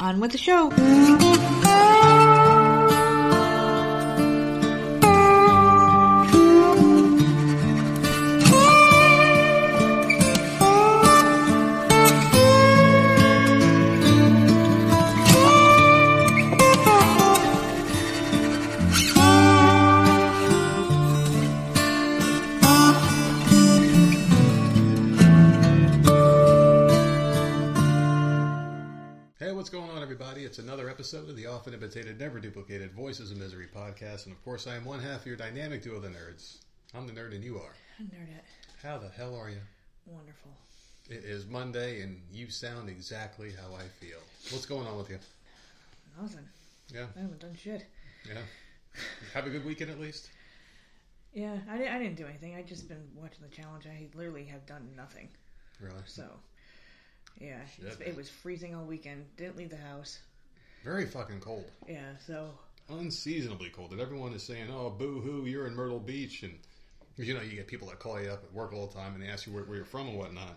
On with the show. It's another episode of the often imitated, never duplicated Voices of Misery podcast. And of course, I am one half of your dynamic duo of the nerds. I'm the nerd and you are. Nerdette. How the hell are you? Wonderful. It is Monday and you sound exactly how I feel. What's going on with you? Nothing. Yeah, I haven't done shit. yeah. Have a good weekend at least? Yeah, I, I didn't do anything. I just been watching the challenge. I literally have done nothing. Really? So, yeah, Shit, it's- it was freezing all weekend. Didn't leave the house. Very fucking cold. Yeah, so Unseasonably cold. And everyone is saying, oh, boo hoo, you're in Myrtle Beach. and you know, you get people that call you up at work all the time and they ask you where, where you're from and whatnot.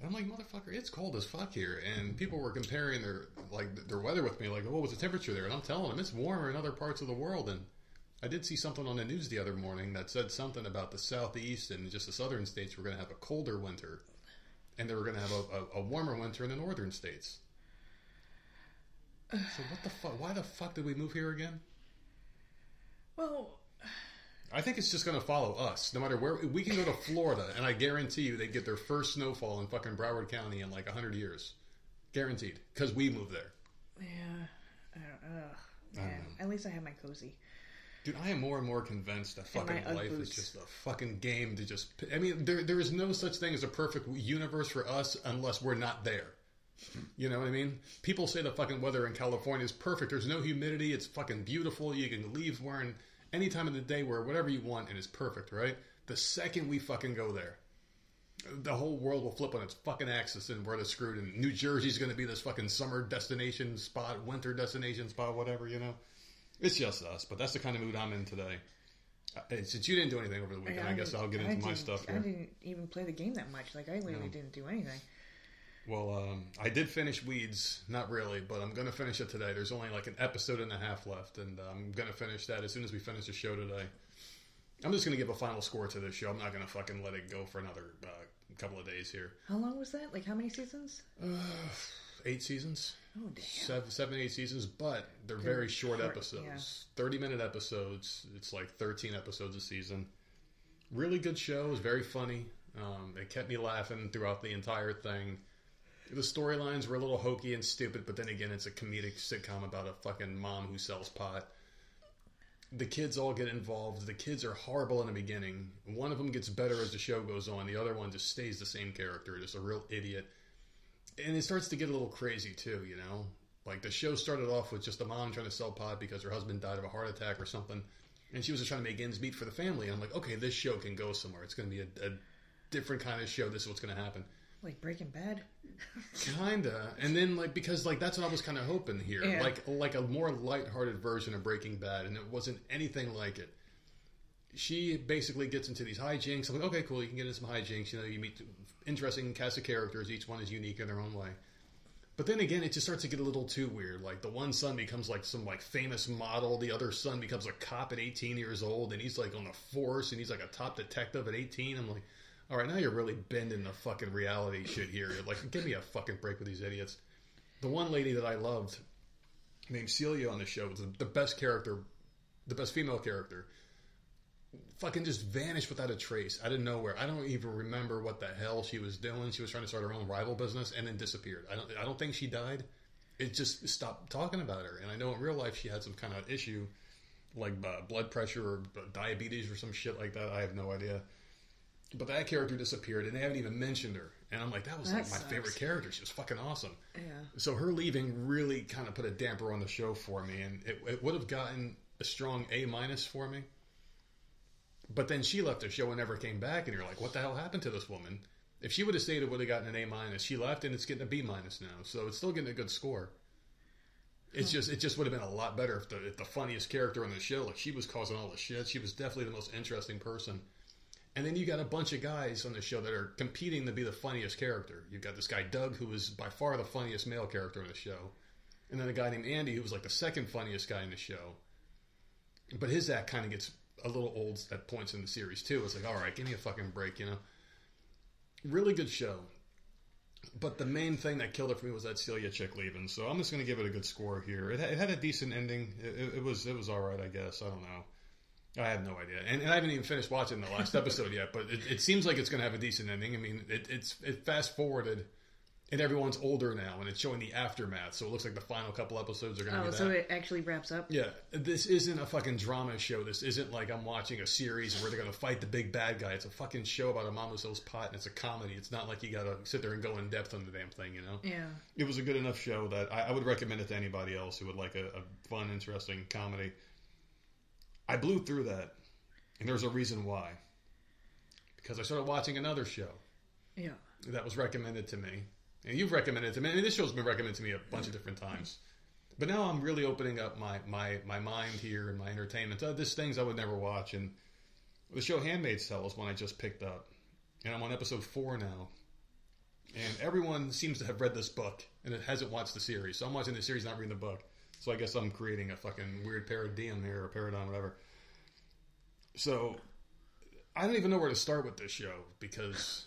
And I'm like, motherfucker, it's cold as fuck here. And people were comparing their like their weather with me, like, oh, what was the temperature there? And I'm telling them it's warmer in other parts of the world. And I did see something on the news the other morning that said something about the southeast and just the southern states were going to have a colder winter, and they were going to have a, a, a warmer winter in the northern states. So what the fuck? Why the fuck did we move here again? well, I think it's just going to follow us. No matter where we can go to Florida, and I guarantee you they get their first snowfall in fucking Broward County in like hundred years, guaranteed, because we moved there. yeah, I don't. Ugh, I don't man. At least I have my cozy. Dude, I am more and more convinced that fucking life is just a fucking game to just. I mean, there there is no such thing as a perfect universe for us unless we're not there. You know what I mean? People say the fucking weather in California is perfect. There's no humidity. It's fucking beautiful. You can leave wearing any time of the day, wear whatever you want, and it's perfect, right? The second we fucking go there, the whole world will flip on its fucking axis and we're the screwed. And New Jersey's going to be this fucking summer destination spot, winter destination spot, whatever, you know? It's just us, but that's the kind of mood I'm in today. Uh, Since you didn't do anything over the weekend, I, guess I'll get I into my stuff I didn't even play the game that much. Like I literally didn't do anything. Well, um, I did finish Weeds, not really, but I'm going to finish it today. There's only like an episode and a half left, and uh, I'm going to finish that as soon as we finish the show today. I'm just going to give a final score to this show. I'm not going to fucking let it go for another uh, couple of days here. How long was that? Like how many seasons? Eight seasons? Oh damn. seven, seven, eight seasons, but they're very short short, episodes. Thirty minute episodes. It's like thirteen episodes a season. Really good show. It was very funny. Um, it kept me laughing throughout the entire thing. The storylines were a little hokey and stupid, but then again, it's a comedic sitcom about a fucking mom who sells pot. The kids all get involved. The kids are horrible in the beginning. One of them gets better as the show goes on. The other one just stays the same character, just a real idiot and it starts to get a little crazy too, you know. Like the show started off with just a mom trying to sell pot because her husband died of a heart attack or something, and she was just trying to make ends meet for the family. And I'm like, okay, this show can go somewhere. It's going to be a, a different kind of show. This is what's going to happen, Like Breaking Bad. Kinda. And then like because like that's what I was kind of hoping here, Yeah. like like a more lighthearted version of Breaking Bad, and it wasn't anything like it. She basically gets into these hijinks. I'm like, okay, cool. You can get into some hijinks. You know, you meet interesting cast of characters. Each one is unique in their own way. But then again, it just starts to get a little too weird. Like the one son becomes like some like famous model. The other son becomes a cop at 18 years old, and he's like on the force, and he's like a top detective at 18. I'm like, all right, now you're really bending the fucking reality shit here. You're like, give me a fucking break with these idiots. The one lady that I loved, named Celia on the show, was the, best character, the best female character. Fucking just vanished without a trace out of nowhere. I don't even remember what the hell she was doing. She was trying to start her own rival business and then disappeared. I don't. I don't think she died. It just stopped talking about her. And I know in real life she had some kind of issue, like uh, blood pressure or diabetes or some shit like that. I have no idea. But that character disappeared, and they haven't even mentioned her. And I'm like, that was That like my sucks. favorite character. She was fucking awesome. Yeah. So her leaving really kind of put a damper on the show for me, and it, it would have gotten a strong A minus for me. But then she left the show and never came back, and you're like, what the hell happened to this woman? If she would have stayed, it would have gotten an A minus. She left, and it's getting a B minus now, so it's still getting a good score. It's just it just would have been a lot better if the if the funniest character on the show, like she was causing all the shit. She was definitely the most interesting person. And then you got a bunch of guys on the show that are competing to be the funniest character. You've got this guy Doug, who is by far the funniest male character on the show. and then a guy named Andy who was like the second funniest guy in the show. But his act kind of gets a little old at points in the series too. It's like, all right, give me a fucking break, you know. Really good show. But the main thing that killed it for me was that Celia chick leaving. So I'm just going to give it a good score here. It, had a decent ending. It was it was all right, I guess. I don't know. I have no idea, and, and I haven't even finished watching the last episode yet. But it, it seems like it's going to have a decent ending. I mean, it, it's it fast forwarded, and everyone's older now, and it's showing the aftermath. So it looks like the final couple episodes are going to Oh, be that. so it actually wraps up. Yeah, this isn't a fucking drama show. This isn't like I'm watching a series where they're gonna fight the big bad guy. It's a fucking show about a mom who sells pot, and it's a comedy. It's not like you gotta sit there and go in depth on the damn thing, you know. Yeah. It was a good enough show that I, I would recommend it to anybody else who would like a, a fun, interesting comedy. I blew through that, and there's a reason why. Because I started watching another show Yeah. that was recommended to me, and you've recommended it to me. I mean, this show's been recommended to me a bunch of different times. But now I'm really opening up my, my, my mind here and my entertainment. Uh, there's things I would never watch. And the show Handmaid's Tale is one I just picked up. And I'm on episode four now. And everyone seems to have read this book and it hasn't watched the series. So I'm watching the series, not reading the book. So I guess I'm creating a fucking weird paradigm here or paradigm, whatever. So I don't even know where to start with this show because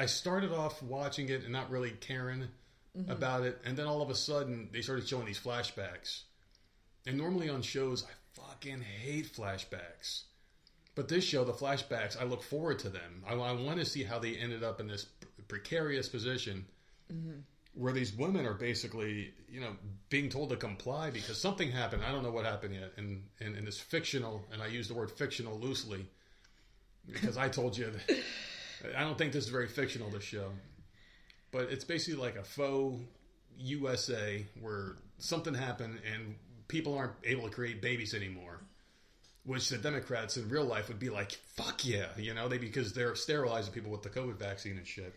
I started off watching it and not really caring mm-hmm. about it, and then all of a sudden they started showing these flashbacks. And normally on shows, I fucking hate flashbacks. But this show, the flashbacks, I look forward to them. I, I want to see how they ended up in this precarious position mm-hmm. Where these women are basically, you know, being told to comply because something happened. I don't know what happened yet. And in, in, this fictional, and I use the word fictional loosely because I told you, I don't think this is very fictional, this show. But it's basically like a faux USA where something happened and people aren't able to create babies anymore. Which the Democrats in real life would be like, fuck yeah, you know, they because they're sterilizing people with the COVID vaccine and shit.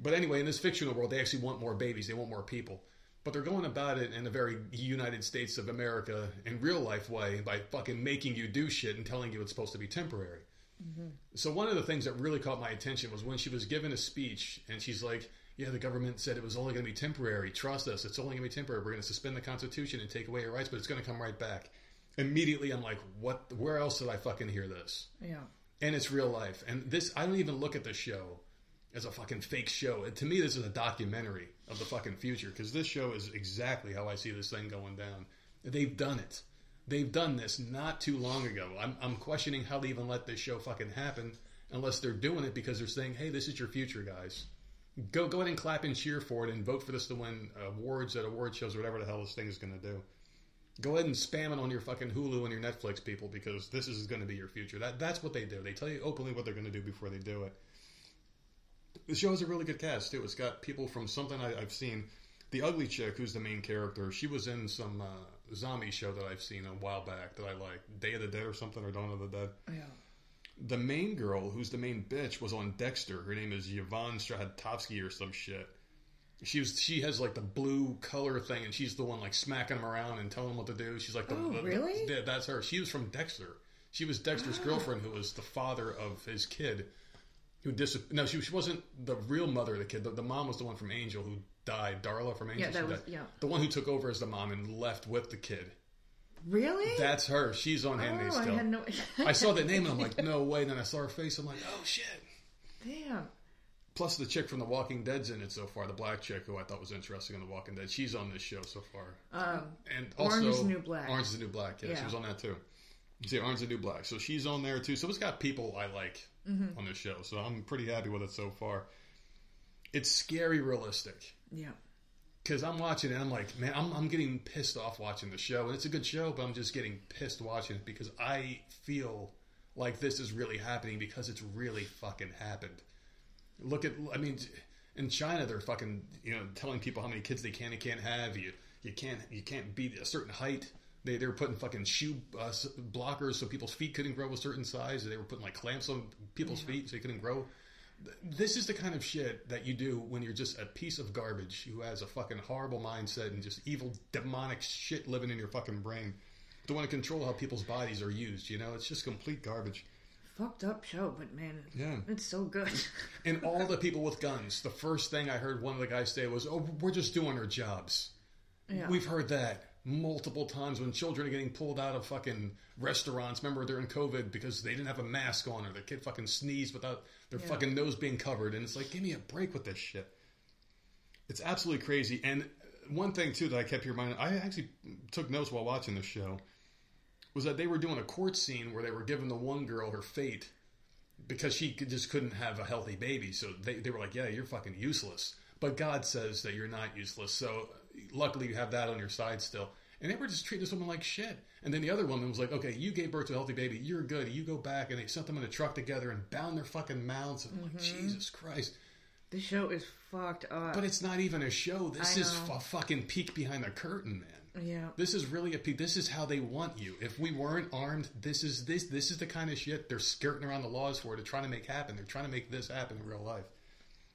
But anyway, in this fictional world, they actually want more babies. They want more people. But they're going about it in a very United States of America in real life way by fucking making you do shit and telling you it's supposed to be temporary. Mm-hmm. So one of the things that really caught my attention was when she was given a speech and she's like, "Yeah, the government said it was only going to be temporary. Trust us. It's only going to be temporary. We're going to suspend the Constitution and take away your rights, but it's going to come right back." Immediately, I'm like, "What? Where else did I fucking hear this?" Yeah. And it's real life. And this, I don't even look at the show as a fucking fake show. To me, this is a documentary of the fucking future because this show is exactly how I see this thing going down. They've done it. They've done this not too long ago. I'm, I'm questioning how they even let this show fucking happen unless they're doing it because they're saying, hey, this is your future, guys. Go go ahead and clap and cheer for it and vote for this to win awards at award shows or whatever the hell this thing is going to do. Go ahead and spam it on your fucking Hulu and your Netflix people because this is going to be your future. That That's what they do. They tell you openly what they're going to do before they do it. The show has a really good cast too. It's got people from something I, have seen. The ugly chick, who's the main character, she was in some uh, zombie show that I've seen a while back that I like, Day of the Dead or something, or Dawn of the Dead. Yeah. The main girl, who's the main bitch, was on Dexter. Her name is Yvonne Strahovski or some shit. She was. She has like the blue color thing, and she's the one like smacking them around and telling them what to do. She's like the. Oh, the, really? The, that's her. She was from Dexter. She was Dexter's girlfriend, who was the father of his kid who dis no she, she wasn't the real mother of the kid the, the mom was the one from angel who died darla from angel Yeah, that was- died. yeah. the one who took over as the mom and left with the kid Really? that's her she's on handmaid's oh, I tale had no. I saw that name and i'm like no way and then i saw her face i'm like oh shit Damn. plus the chick from the walking dead's in it so far the black chick who i thought was interesting in the walking dead she's on this show so far Um, and also Orange is the New Black. Orange is the New Black. Yeah, she was on that too. See, Orange is the New Black. So she's on there too. So it's got people I like Mm-hmm. on this show. So I'm pretty happy with it so far. It's scary realistic yeah. because I'm watching it. and I'm like, man, I'm, I'm getting pissed off watching the show, and it's a good show, but I'm just getting pissed watching it because I feel like this is really happening because it's really fucking happened. Look at, I mean, in China, they're fucking, you know, telling people how many kids they can and can't have. You, you can't, you can't be a certain height. They, they were putting fucking shoe uh, blockers so people's feet couldn't grow a certain size. They were putting like clamps on people's feet so they couldn't grow. This is the kind of shit that you do when you're just a piece of garbage who has a fucking horrible mindset and just evil, demonic shit living in your fucking brain to want to control how people's bodies are used. You know, it's just complete garbage. Fucked up show, but man, Yeah. it's so good. And all the people with guns, the first thing I heard one of the guys say was, "Oh, we're just doing our jobs." Yeah. We've heard that multiple times when children are getting pulled out of fucking restaurants. Remember during COVID because they didn't have a mask on or the kid fucking sneezed without their Yeah. fucking nose being covered. And it's like, give me a break with this shit. It's absolutely crazy. And one thing too that I kept reminded, I actually took notes while watching this show, was that they were doing a court scene where they were giving the one girl her fate because she could, just couldn't have a healthy baby. So they, they were like, yeah, you're fucking useless. But God says that you're not useless. So luckily you have that on your side still. And they were just treating this woman like shit. And then the other woman was like, okay, you gave birth to a healthy baby. You're good. You go back. And they sent them in a truck together and bound their fucking mouths. And I'm like, mm-hmm. Jesus Christ. This show is fucked up. But it's not even a show. This is a fucking peek behind the curtain, man. yeah. This is really a peek. This is how they want you. If we weren't armed, this is this this is the kind of shit they're skirting around the laws for to try to make happen. They're trying to make this happen in real life.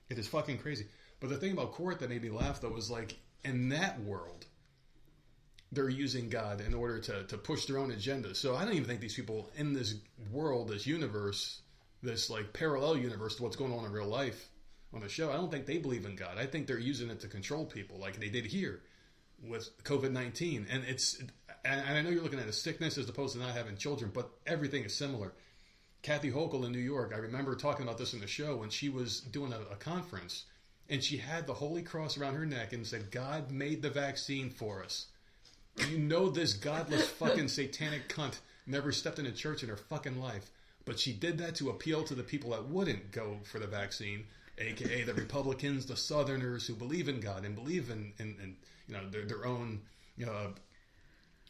It is fucking crazy. But the thing about court that made me laugh though was like in that world, they're using God in order to to push their own agenda. So I don't even think these people in this world, this universe, this like parallel universe to what's going on in real life on the show, I don't think they believe in God. I think they're using it to control people like they did here with COVID nineteen, and it's and I know you're looking at a sickness as opposed to not having children, but everything is similar. Kathy Hochul in New York, I remember talking about this in the show when she was doing a, a conference, and she had the Holy Cross around her neck and said, "God made the vaccine for us." You know this godless fucking satanic cunt never stepped in a church in her fucking life, but she did that to appeal to the people that wouldn't go for the vaccine, aka the Republicans, the Southerners who believe in God and believe in, in, in you know their, their own you know,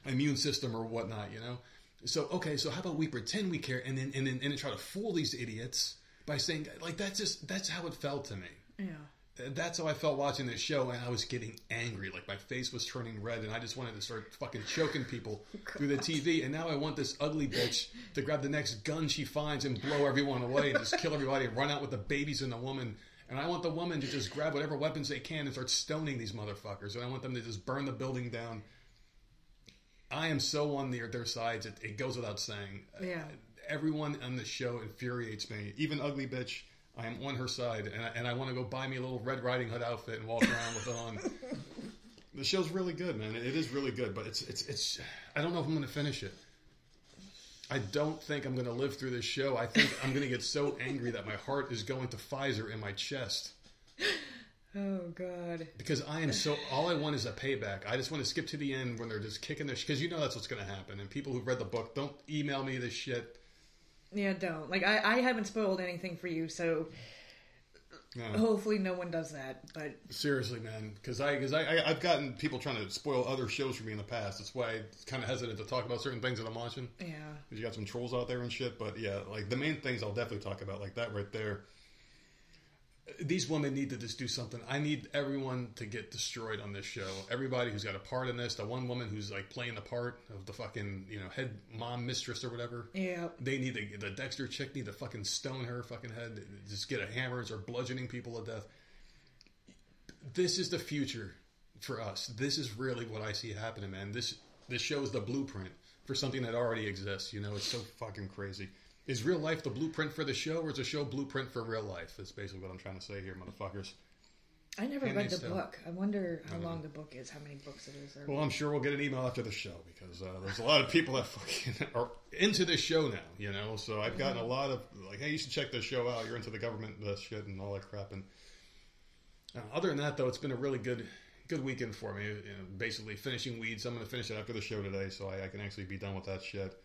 immune system or whatnot. You know, so okay, so how about we pretend we care and then and then and then try to fool these idiots by saying like that's just that's how it felt to me Yeah. That's how I felt watching this show, and I was getting angry. Like my face was turning red, and I just wanted to start fucking choking people through the TV. And now I want this ugly bitch to grab the next gun she finds and blow everyone away, and just kill everybody, and run out with the babies and the woman. And I want the woman to just grab whatever weapons they can and start stoning these motherfuckers. And I want them to just burn the building down. I am so on their their sides. It, it goes without saying. Yeah. Everyone on the show infuriates me. Even ugly bitch, I am on her side, and I, and I want to go buy me a little Red Riding Hood outfit and walk around with it on. The show's really good, man. It is really good, but it's it's it's. I don't know if I'm going to finish it. I don't think I'm going to live through this show. I think I'm going to get so angry that my heart is going to Pfizer in my chest Oh god. because I am so. All I want is a payback. I just want to skip to the end when they're just kicking their because you know that's what's going to happen. And people who've read the book don't email me this shit. Yeah, don't. Like I, I haven't spoiled anything for you, so hopefully no one does that. But Seriously, man, because I because I, I I've gotten people trying to spoil other shows for me in the past. That's why I kind of hesitant to talk about certain things that I'm watching. yeah. Because you got some trolls out there and shit. But yeah, like the main things I'll definitely talk about, like that right there. These women need to just do something. I need everyone to get destroyed on this show. Everybody who's got a part in this. The one woman who's like playing the part of the fucking you know head mom mistress or whatever. Yeah. They need to, the Dexter chick need to fucking stone her fucking head. Just get a hammer or bludgeoning people to death. This is the future for us. This is really what I see happening, man. This this shows the blueprint for something that already exists. You know, it's so fucking crazy. Is real life the blueprint for the show, or is the show blueprint for real life? That's basically what I'm trying to say here, motherfuckers. I never read the book. I wonder how long the book is, how many books it is. Well, I'm sure we'll get an email after the show because uh, there's a lot of people that fucking are into this show now, you know. So I've gotten a lot of like, hey, you should check this show out. You're into the government uh, shit and all that crap. And uh, other than that, though, it's been a really good good weekend for me. You know, basically finishing Weeds. I'm going to finish it after the show today, so I, I can actually be done with that shit.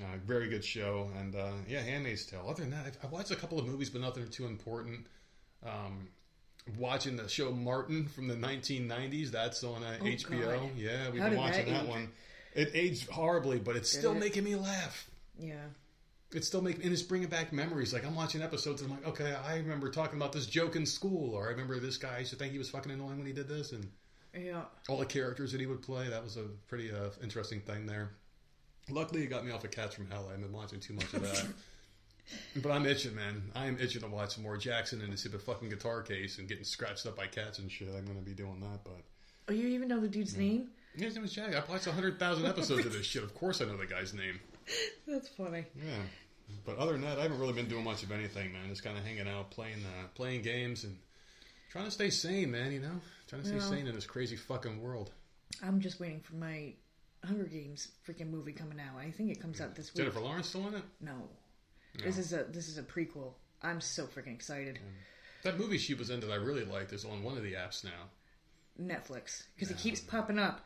Uh, very good show, and uh, yeah, Handmaid's Tale. Other than that, I've, I've watched a couple of movies, but nothing too important. Um, watching the show Martin from the 1990s. That's on uh, Oh, HBO. God. Yeah, we've How been watching that that one. It aged horribly, but it's still it? making me laugh. Yeah. It's still making, and it's bringing back memories. Like I'm watching episodes, and I'm like, okay, I remember talking about this joke in school, or I remember this guy I used to think he was fucking annoying when he did this, and Yeah. all the characters that he would play. That was a pretty uh, interesting thing there. Luckily, it got me off of Cats from Hell. I've been watching too much of that. but I'm itching, man. I am itching to watch more Jackson and see the fucking guitar case and getting scratched up by cats and shit. I'm going to be doing that, but. Oh, you even know the dude's name? Yeah, his name is Jack. I've watched 100,000 episodes of this shit. Of course I know the guy's name. That's funny. Yeah. But other than that, I haven't really been doing much of anything, man. Just kind of hanging out, playing uh, playing games, and trying to stay sane, man, you know? Trying to stay Yeah. sane in this crazy fucking world. I'm just waiting for my Hunger Games freaking movie coming out. I think it comes out this week. Jennifer Lawrence still in it? No. This is a this is a prequel. I'm so freaking excited. That movie she was in that I really liked is on one of the apps now. Netflix because it keeps popping up.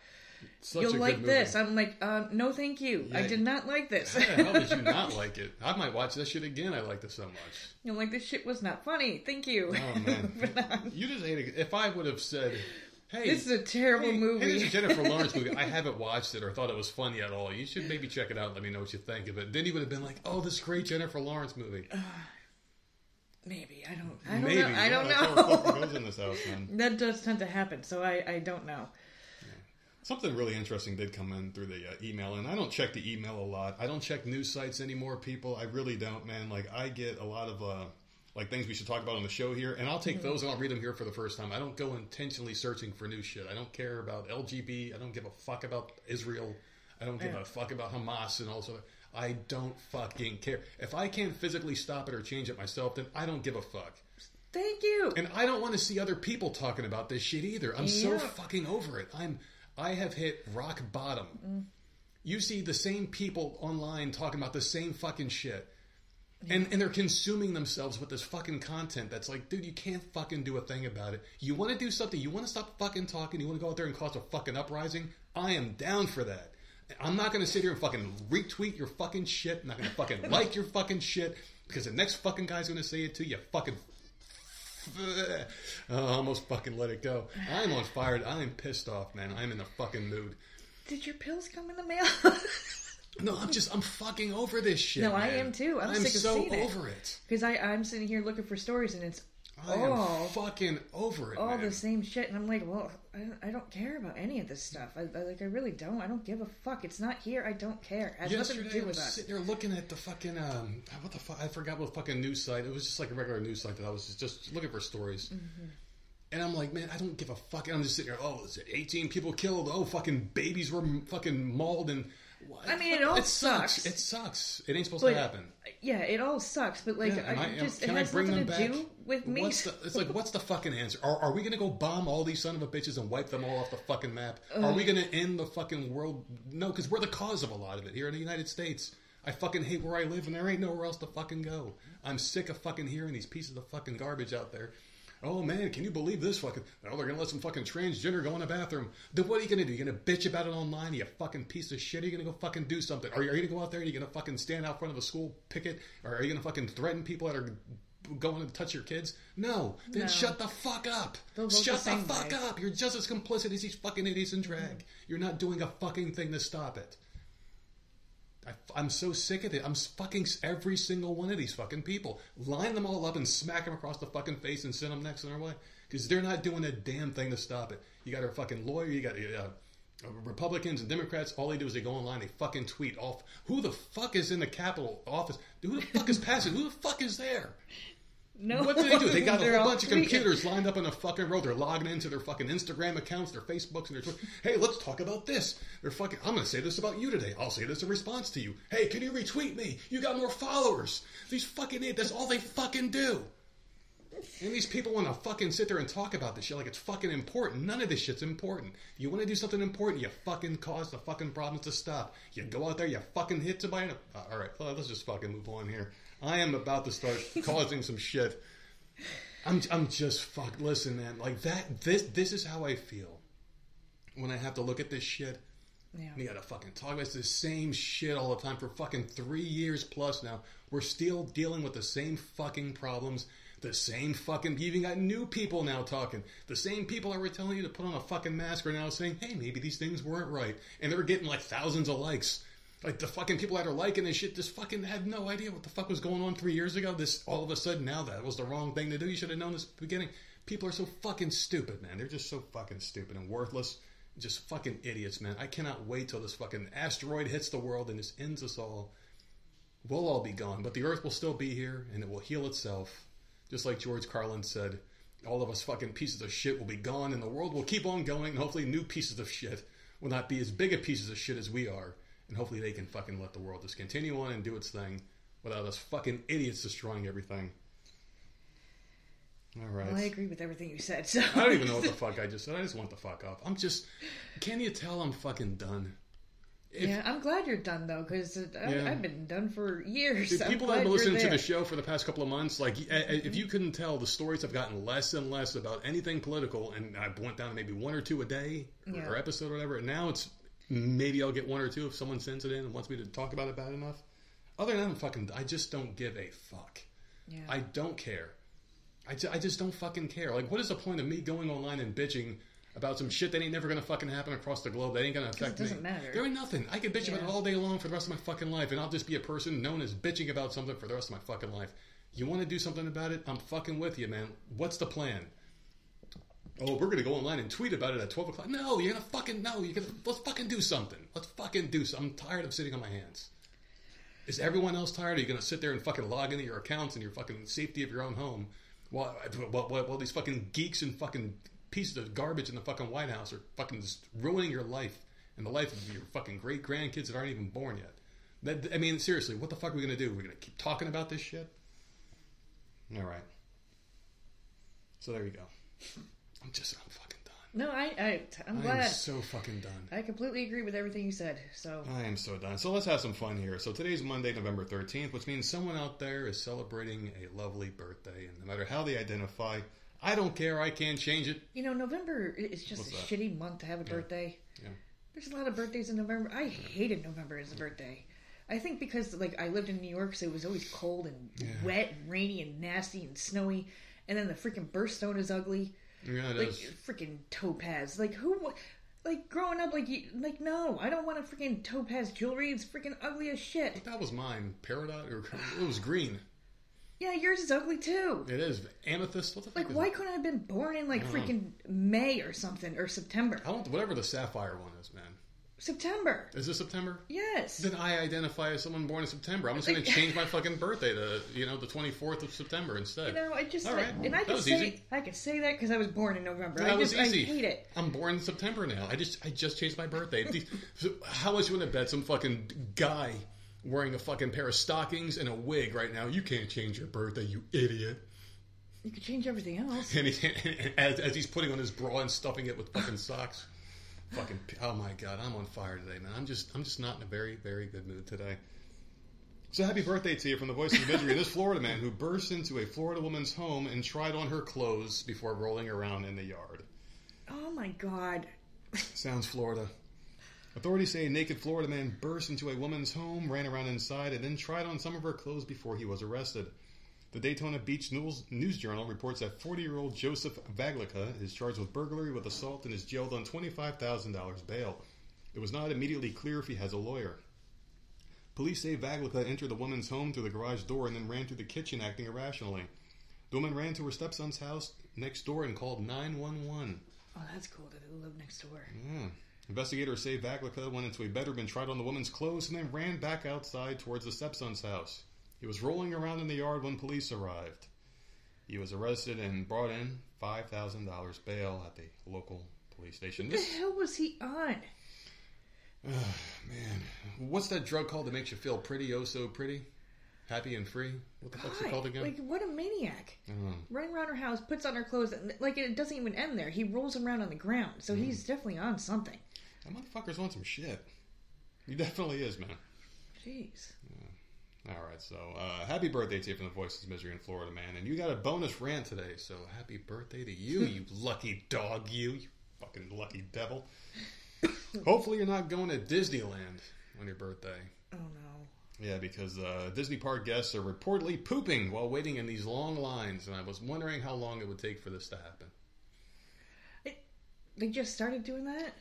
Such You'll like this. I'm like, uh, no, thank you. I did not like this. How the hell did you not like it? I might watch that shit again. I liked it so much. You're like, this shit was not funny. Thank you. Oh man, you just ate it. If I would have said, "Hey, This is a terrible hey, Hey, movie. this is a Jennifer Lawrence movie. I haven't watched it or thought it was funny at all. You should maybe check it out. and Let me know what you think of it." Then you would have been like, "Oh, this great Jennifer Lawrence movie." Maybe I don't. I don't maybe know. I don't Yeah, that's how it fucking know. goes in this house, man. that does tend to happen, so I I don't know. Something really interesting did come in through the uh, email, and I don't check the email a lot. I don't check news sites anymore, people. I really don't, man. Like I get a lot of uh, like things we should talk about on the show here, and I'll take mm-hmm. those and I'll read them here for the first time. I don't go intentionally searching for new shit. I don't care about LGB. I don't give a fuck about Israel. I don't give Yeah. a fuck about Hamas and all sort of. I don't fucking care. If I can't physically stop it or change it myself, then I don't give a fuck. Thank you. And I don't want to see other people talking about this shit either. I'm so fucking over it. I'm I have hit rock bottom. Mm. You see the same people online talking about the same fucking shit. And and they're consuming themselves with this fucking content that's like, dude, you can't fucking do a thing about it. You want to do something, you want to stop fucking talking, you want to go out there and cause a fucking uprising? I am down for that. I'm not going to sit here and fucking retweet your fucking shit. I'm not going to fucking like your fucking shit because the next fucking guy's going to say it to you. Fucking Oh, I almost fucking let it go. I'm on fire. I'm pissed off, man. I'm in the fucking mood. Did your pills come in the mail? No, I'm just, I'm fucking over this shit. No, I am too. I'm I'm sick of so seeing it. over it. Because I I'm sitting here looking for stories, and it's I am all fucking over it, all man. the same shit, and I'm like, well, I don't, I don't care about any of this stuff. I, I like I really don't. I don't give a fuck. It's not here. I don't care. It has nothing to Yesterday, I do was us. sitting there looking at the fucking um, what the fuck? I forgot what fucking news site. It was just like a regular news site that I was just looking for stories. Mm-hmm. And I'm like, man, I don't give a fuck. And I'm just sitting here. Oh, is it 18 people killed? Oh, fucking babies were fucking mauled and. What? I mean, it all it sucks. sucks. It sucks. It ain't supposed But- to happen. Yeah, it all sucks, but like Yeah, I, just it can I bring nothing them to back? do with me. What's the, it's like, what's the fucking answer? Are, are we going to go bomb all these son of a bitches and wipe them all off the fucking map? Are we going to end the fucking world? No, because we're the cause of a lot of it here in the United States. I fucking hate where I live, and there ain't nowhere else to fucking go. I'm sick of fucking hearing these pieces of fucking garbage out there. Oh man, can you believe this fucking? Oh, they're gonna let some fucking transgender go in the bathroom. Then what are you gonna do? You gonna bitch about it online? You fucking piece of shit. Are you gonna go fucking do something? Are you, are you gonna go out there? Are you gonna fucking stand out front of a school picket? Or are you gonna fucking threaten people that are going to touch your kids? No. Then No. shut the fuck up. Shut the the, fuck way. up. You're just as complicit as these fucking idiots in drag. You're not doing a fucking thing to stop it. I, am so sick of it. I'm fucking every single one of these fucking people. Line them all up and smack them across the fucking face and send them next in their way. Because they're not doing a damn thing to stop it. You got a fucking lawyer, you got uh, Republicans and Democrats. All they do is they go online, they fucking tweet off. Who the fuck is in the Capitol office? Who the fuck is passing? Who the fuck is there? No, What do they do? They got a whole bunch of computers lined up in a fucking row. They're logging into their fucking Instagram accounts, their Facebooks, and their Twitter. Hey, let's talk about this. They're fucking. I'm going to say this about you today. I'll say this in response to you. Hey, can you retweet me? You got more followers. These fucking idiots. That's all they fucking do. And these people want to fucking sit there and talk about this shit like it's fucking important. None of this shit's important. You want to do something important, you fucking cause the fucking problems to stop. You go out there, you fucking hit somebody. Uh, all right, well, let's just fucking move on here. I am about to start causing some shit. I'm I'm just fuck. Listen, man, like that. This this is how I feel when I have to look at this shit. Yeah. You gotta fucking talk about the same shit all the time for fucking three years plus now. We're still dealing with the same fucking problems. The same fucking. You even got new people now talking. The same people that were telling you to put on a fucking mask are now saying, hey, maybe these things weren't right. And they're getting like thousands of likes. Like the fucking people that are liking this shit just fucking had no idea what the fuck was going on three years ago. This all of a sudden now that was the wrong thing to do. You should have known this beginning. People are so fucking stupid, man. They're just so fucking stupid and worthless. Just fucking idiots, man. I cannot wait till this fucking asteroid hits the world and just ends us all. We'll all be gone, but the Earth will still be here and it will heal itself. Just like George Carlin said, all of us fucking pieces of shit will be gone and the world will keep on going and hopefully new pieces of shit will not be as big a pieces of shit as we are. And hopefully they can fucking let the world just continue on and do its thing without us fucking idiots destroying everything. All right. Well, I agree with everything you said. So I don't even know what the fuck I just said. I just want the fuck off. I'm just. Can you tell I'm fucking done? If, yeah, I'm glad you're done though, because Yeah. I've been done for years. People that have been listening to the show for the past couple of months, like eh, if you couldn't tell, the stories have gotten less and less about anything political, and I went down to maybe one or two a day Yeah. or episode or whatever. And now it's maybe I'll get one or two if someone sends it in and wants me to talk about it bad enough. Other than that, I'm fucking, I just don't give a fuck. Yeah. I don't care. I, ju- I just don't fucking care. Like, what is the point of me going online and bitching about some shit that ain't never gonna fucking happen across the globe? That ain't gonna affect it doesn't me. matter. There ain't nothing. I can bitch about it Yeah. all day long for the rest of my fucking life, and I'll just be a person known as bitching about something for the rest of my fucking life. You want to do something about it? I'm fucking with you, man. What's the plan? Oh, we're gonna go online and tweet about it at twelve o'clock. No, you're gonna fucking no. You're gonna let's fucking do something. Let's fucking do something. I'm tired of sitting on my hands. Is everyone else tired? Are you to sit there and fucking log into your accounts and your fucking safety of your own home while, while, while, while these fucking geeks and fucking pieces of garbage in the fucking White House are fucking ruining your life and the life of your fucking great grandkids that aren't even born yet? That, I mean, seriously, what the fuck are we to do? We're to keep talking about this shit? All right. So there you go. I'm just, I'm fucking done. no, I, I I'm glad. I glad. am so fucking done. I completely agree with everything you said. So I am so done. So let's have some fun here. So today's Monday, November 13th, which means someone out there is celebrating a lovely birthday. And no matter how they identify, I don't care. I can't change it. you know, November is just What's a that? shitty month to have a birthday. Yeah. There's a lot of birthdays in November. I hated November as a birthday. I think because like I lived in New York, so it was always cold and wet and rainy and nasty and snowy. And then the freaking birthstone is ugly. Yeah, it like freaking topaz. Like who? Like growing up, like you, like no, I don't want a freaking topaz jewelry. It's freaking ugly as shit. That was mine. Peridot? Or, it was green. Yeah, yours is ugly too. It is. Amethyst? What the fuck Like, why couldn't I have been born in like freaking May or something or September? I want whatever the sapphire one is, man. September. Is this September? Yes. Then I identify as someone born in September. I'm just going to change my fucking birthday to, you know, the 24th of September instead. You know, I just All right. and I can say easy. I can say that because I was born in November. That I was just easy. I hate it. I'm born in September now. I just I just changed my birthday. How was you want to bet some fucking guy wearing a fucking pair of stockings and a wig right now? You can't change your birthday, you idiot. You could change everything else. And he, as, as he's putting on his bra and stuffing it with fucking socks. Fucking oh my god, I'm on fire today, man. I'm just I'm just not in a very very good mood today. So happy birthday to you from the voice of misery. this Florida man who burst into a Florida woman's home and tried on her clothes before rolling around in the yard. Oh my god. Sounds Florida. Authorities say a naked Florida man burst into a woman's home, ran around inside, and then tried on some of her clothes before he was arrested. The Daytona Beach News, News Journal reports that 40 year old Joseph Vaglica is charged with burglary with assault and is jailed on $25,000 bail. It was not immediately clear if he has a lawyer. Police say Vaglica entered the woman's home through the garage door and then ran through the kitchen acting irrationally. The woman ran to her stepson's house next door and called 911. Oh, that's cool that they live next door. Yeah. Investigators say Vaglica went into a bedroom and tried on the woman's clothes and then ran back outside towards the stepson's house. He was rolling around in the yard when police arrived. He was arrested and brought in $5,000 bail at the local police station. What the hell was he on? man, what's that drug called that makes you feel pretty, oh so pretty? Happy and free? What the fuck's it called again? Like what a maniac! Running around her house, puts on her clothes, and like it doesn't even end there. He rolls around on the ground, so Mm-hmm. he's definitely on something. That motherfucker's on some shit. He definitely is, man. Jeez. All right, so uh, happy birthday to you from the Voices of Misery in Florida, man. And you got a bonus rant today, so happy birthday to you, you lucky dog, you, you fucking lucky devil. Hopefully, you're not going to Disneyland on your birthday. Oh no. Yeah, because uh, Disney park guests are reportedly pooping while waiting in these long lines, and I was wondering how long it would take for this to happen. They just started doing that?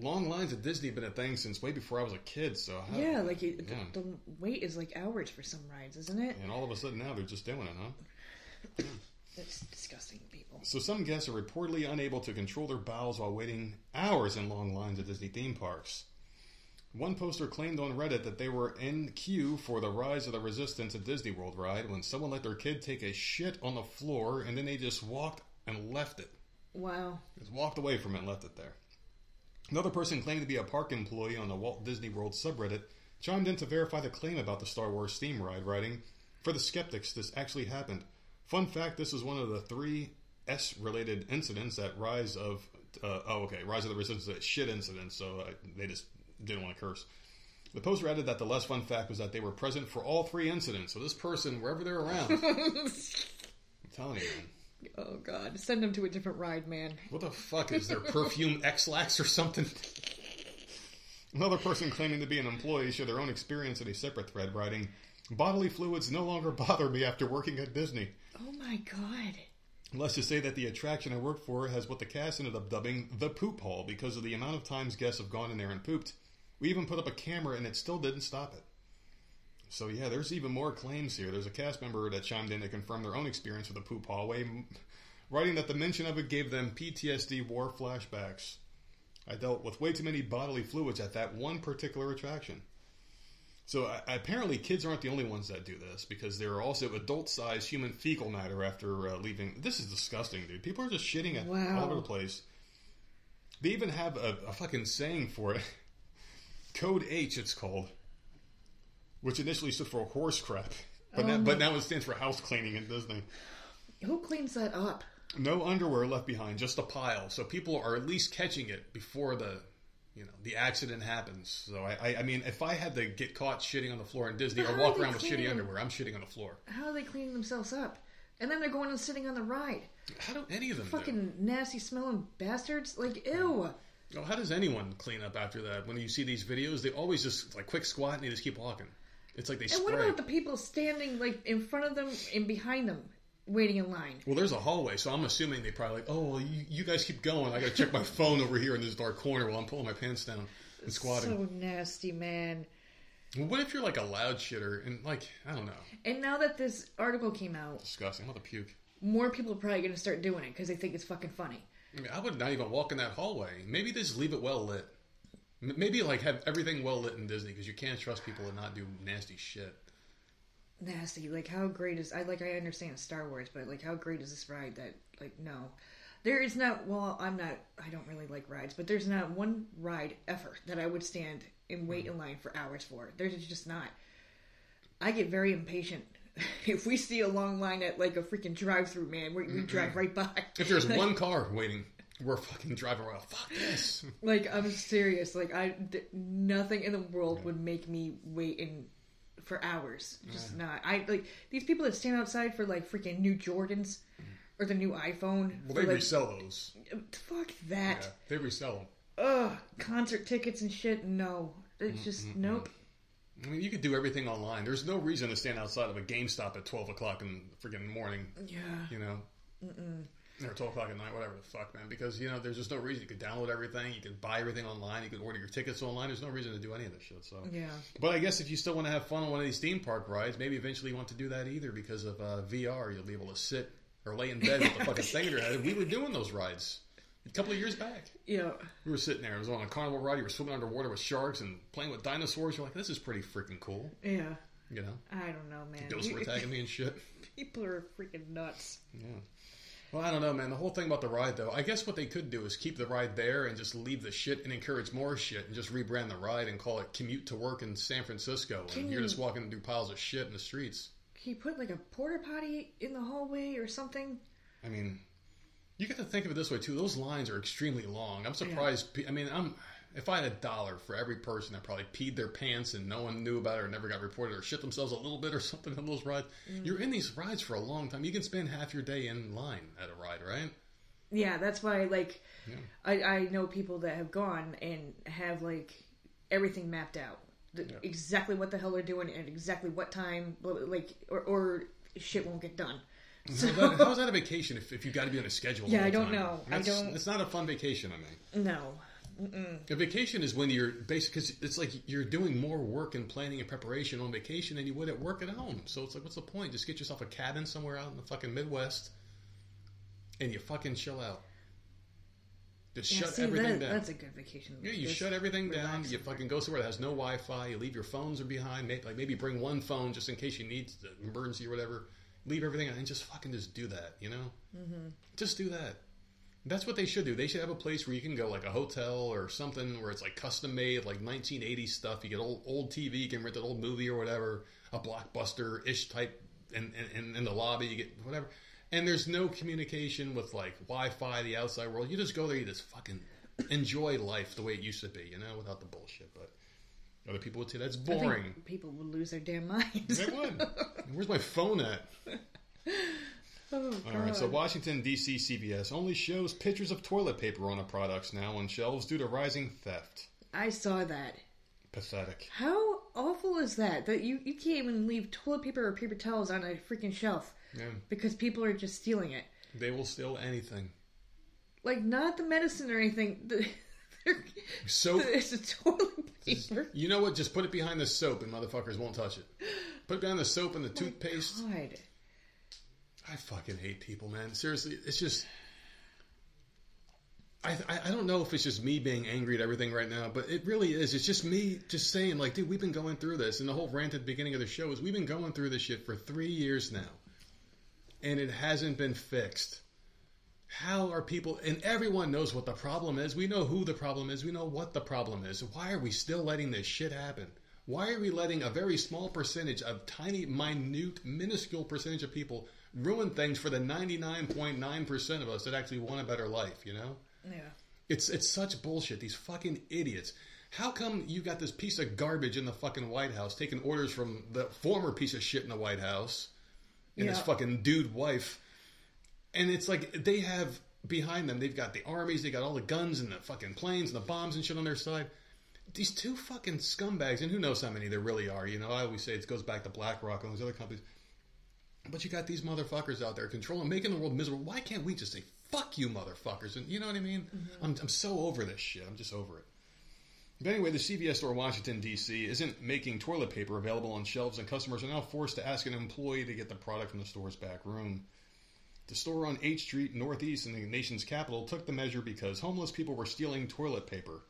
Long lines at Disney have been a thing since way before I was a kid, so how, yeah, like it, yeah. The, the wait is like hours for some rides, isn't it? and all of a sudden now they're just doing it, huh? It's disgusting, people. So some guests are reportedly unable to control their bowels while waiting hours in long lines at Disney theme parks. One poster claimed on Reddit that they were in queue for the Rise of the Resistance at Disney World ride when someone let their kid take a shit on the floor and then they just walked and left it. Wow. Just walked away from it and left it there. Another person claimed to be a park employee on the Walt Disney World subreddit chimed in to verify the claim about the Star Wars theme ride, writing, For the skeptics, this actually happened. Fun fact: This is one of the three S-related incidents that Rise of uh, oh okay Rise of the Resistance is a shit incident, so uh, they just didn't want to curse. The poster added that the less fun fact was that they were present for all three incidents. So this person, wherever they're around, I'm telling you, man. Oh God, send them to a different ride, man. What the fuck is their perfume Ex-Lax or something? Another person claiming to be an employee shared their own experience in a separate thread, writing, "Bodily fluids no longer bother me after working at Disney." Oh my God. Let's just say that the attraction I work for has what the cast ended up dubbing the poop hall because of the amount of times guests have gone in there and pooped. We even put up a camera and it still didn't stop it. So yeah, there's even more claims here. There's a cast member that chimed in to confirm their own experience with the poop hallway, writing that the mention of it gave them PTSD war flashbacks. I dealt with way too many bodily fluids at that one particular attraction. So I, apparently, kids aren't the only ones that do this because there are also adult-sized human fecal matter after uh, leaving. This is disgusting, dude. People are just shitting at, Wow. all over the place. They even have a, a fucking saying for it. Code H, it's called, which initially stood for horse crap, but now, but oh. now it stands for house cleaning in Disney. Who cleans that up? No underwear left behind, just a pile. So people are at least catching it before the, you know, the accident happens. So I, I, I mean, if I had to get caught shitting on the floor in Disney or walk do around with shitty underwear, I'm shitting on the floor. How are they cleaning themselves up? And then they're going and sitting on the ride. How do any of them do? Fucking nasty smelling bastards. Like, ew. Oh, how does anyone clean up after that? When you see these videos, they always just like quick squat and they just keep walking. It's like they And spray. what about the people standing like in front of them and behind them, waiting in line? well, there's a hallway, so I'm assuming they probably like, oh, well, you, you guys keep going. I got to check my phone over here in this dark corner while I'm pulling my pants down and squatting. So nasty, man. What if you're like a loud shitter and like I don't know, And now that this article came out, disgusting. I'm gonna puke. more people are probably going to start doing it because they think it's fucking funny. I mean, I would not even walk in that hallway. Maybe they just leave it well lit. Maybe like have everything well lit in Disney because you can't trust people to not do nasty shit. Nasty. Like, how great is I like? I understand Star Wars, but like, how great is this ride? That like, no, there is not. Well, I'm not. I don't really like rides, but there's not one ride ever that I would stand and wait in mm-hmm. line for hours for. There's just not. I get very impatient. If we see a long line at like a freaking drive-through, man, we, we mm-hmm. drive right by. If there's one car waiting, we're fucking driving around. Fuck this. Like I'm serious. Like I, th- nothing in the world would make me wait in for hours. Just not. I like these people that stand outside for like freaking new Jordans mm. or the new iPhone. Well, they like, resell those. Uh, fuck that. Yeah, they resell them. Ugh, concert tickets and shit. No, it's mm-hmm, just mm-hmm. nope. I mean, you could do everything online. There's no reason to stand outside of a GameStop at 12 o'clock in the freaking morning, Yeah, you know? Or 12 o'clock at night, whatever the fuck, man. Because, you know, there's just no reason. You could download everything. You could buy everything online. You could order your tickets online. There's no reason to do any of this shit, so. yeah. But I guess if you still want to have fun on one of these theme park rides, maybe eventually you want to do that either because of uh, VR. You'll be able to sit or lay in bed with the fucking thing in your head. We were doing those rides a couple of years back. Yeah. We were sitting there. It was on a carnival ride. You were swimming underwater with sharks and playing with dinosaurs. You're like, this is pretty freaking cool. Yeah. You know, I don't know, man. ghosts were attacking me and shit. People are freaking nuts. Yeah. Well, I don't know, man. The whole thing about the ride, though, I guess what they could do is keep the ride there and just leave the shit and encourage more shit and just rebrand the ride and call it Commute to Work in San Francisco. Can and you're you- just walking through piles of shit in the streets. Can you put like a porta potty in the hallway or something? I mean, you got to think of it this way too. Those lines are extremely long. I'm surprised. pe I mean, I'm if I had a dollar for every person that probably peed their pants and no one knew about it or never got reported or shit themselves a little bit or something on those rides. Mm-hmm. You're in these rides for a long time. You can spend half your day in line at a ride, right? Yeah, that's why like Yeah. I, I know people that have gone and have like everything mapped out. The, Yeah. Exactly what the hell they're doing and exactly what time like or, or shit won't get done. So How's that, how's that a vacation if, if you got to be on a schedule? Yeah, the I don't time? know. I don't- It's not a fun vacation. I mean, no. A vacation is when you're basically because it's like you're doing more work and planning and preparation on vacation than you would at work at home. So it's like, what's the point? Just get yourself a cabin somewhere out in the fucking Midwest, and you fucking chill out. Just Yeah, shut see, everything that, down. that's a good vacation. Yeah, you Just shut everything down. You fucking go somewhere that has no Wi-Fi. You leave your phones are behind. Maybe, like maybe bring one phone just in case you need the emergency or whatever. Leave everything and just fucking just do that. You know, mm-hmm. just do that. That's what they should do. They should have a place where you can go, like a hotel or something, where it's like custom made, like 1980s stuff. You get old old TV, you can rent an old movie or whatever, a blockbuster ish type in, in, in the lobby, you get whatever. And there's no communication with like Wi-Fi, the outside world. You just go there, you just fucking enjoy life the way it used to be, you know, without the bullshit. But other people would say that's I think boring. people would lose their damn minds. They would. Where's my phone at? oh, All right, so Washington D.C. CVS only shows pictures of toilet paper on the products now on shelves due to rising theft. I saw that. Pathetic. How awful is that? That you, you can't even leave toilet paper or paper towels on a freaking shelf Yeah, because people are just stealing it. they will steal anything. Like, not the medicine or anything. The, Soap. it's a toilet paper. You know what? Just put it behind the soap, and motherfuckers won't touch it. Put it behind the soap and the oh toothpaste. God. I fucking hate people, man. Seriously, it's just. I, I don't know if it's just me being angry at everything right now, but it really is. It's just me just saying, like, dude, we've been going through this, and the whole rant at the beginning of the show is we've been going through this shit for three years now, and it hasn't been fixed. How are people, and everyone knows what the problem is. We know who the problem is. We know what the problem is. Why are we still letting this shit happen? Why are we letting a very small percentage of tiny, minute, minuscule percentage of people ruin things for the 99.9% of us that actually want a better life, you know? Yeah. It's it's such bullshit. These fucking idiots. How come you got this piece of garbage in the fucking White House taking orders from the former piece of shit in the White House and his fucking dude wife? And it's like they have behind them, they've got the armies, they got all the guns and the fucking planes and the bombs and shit on their side. These two fucking scumbags, and who knows how many there really are. You know, I always say it goes back to BlackRock and those other companies. But you got these motherfuckers out there controlling, making the world miserable. Why can't we just say "fuck you, motherfuckers"? And you know what I mean? I'm, I'm so over this shit. I'm just over it. But anyway, the CVS store in Washington D.C. isn't making toilet paper available on shelves, and customers are now forced to ask an employee to get the product from the store's back room. The store on H Street Northeast in the nation's capital took the measure because homeless people were stealing toilet paper.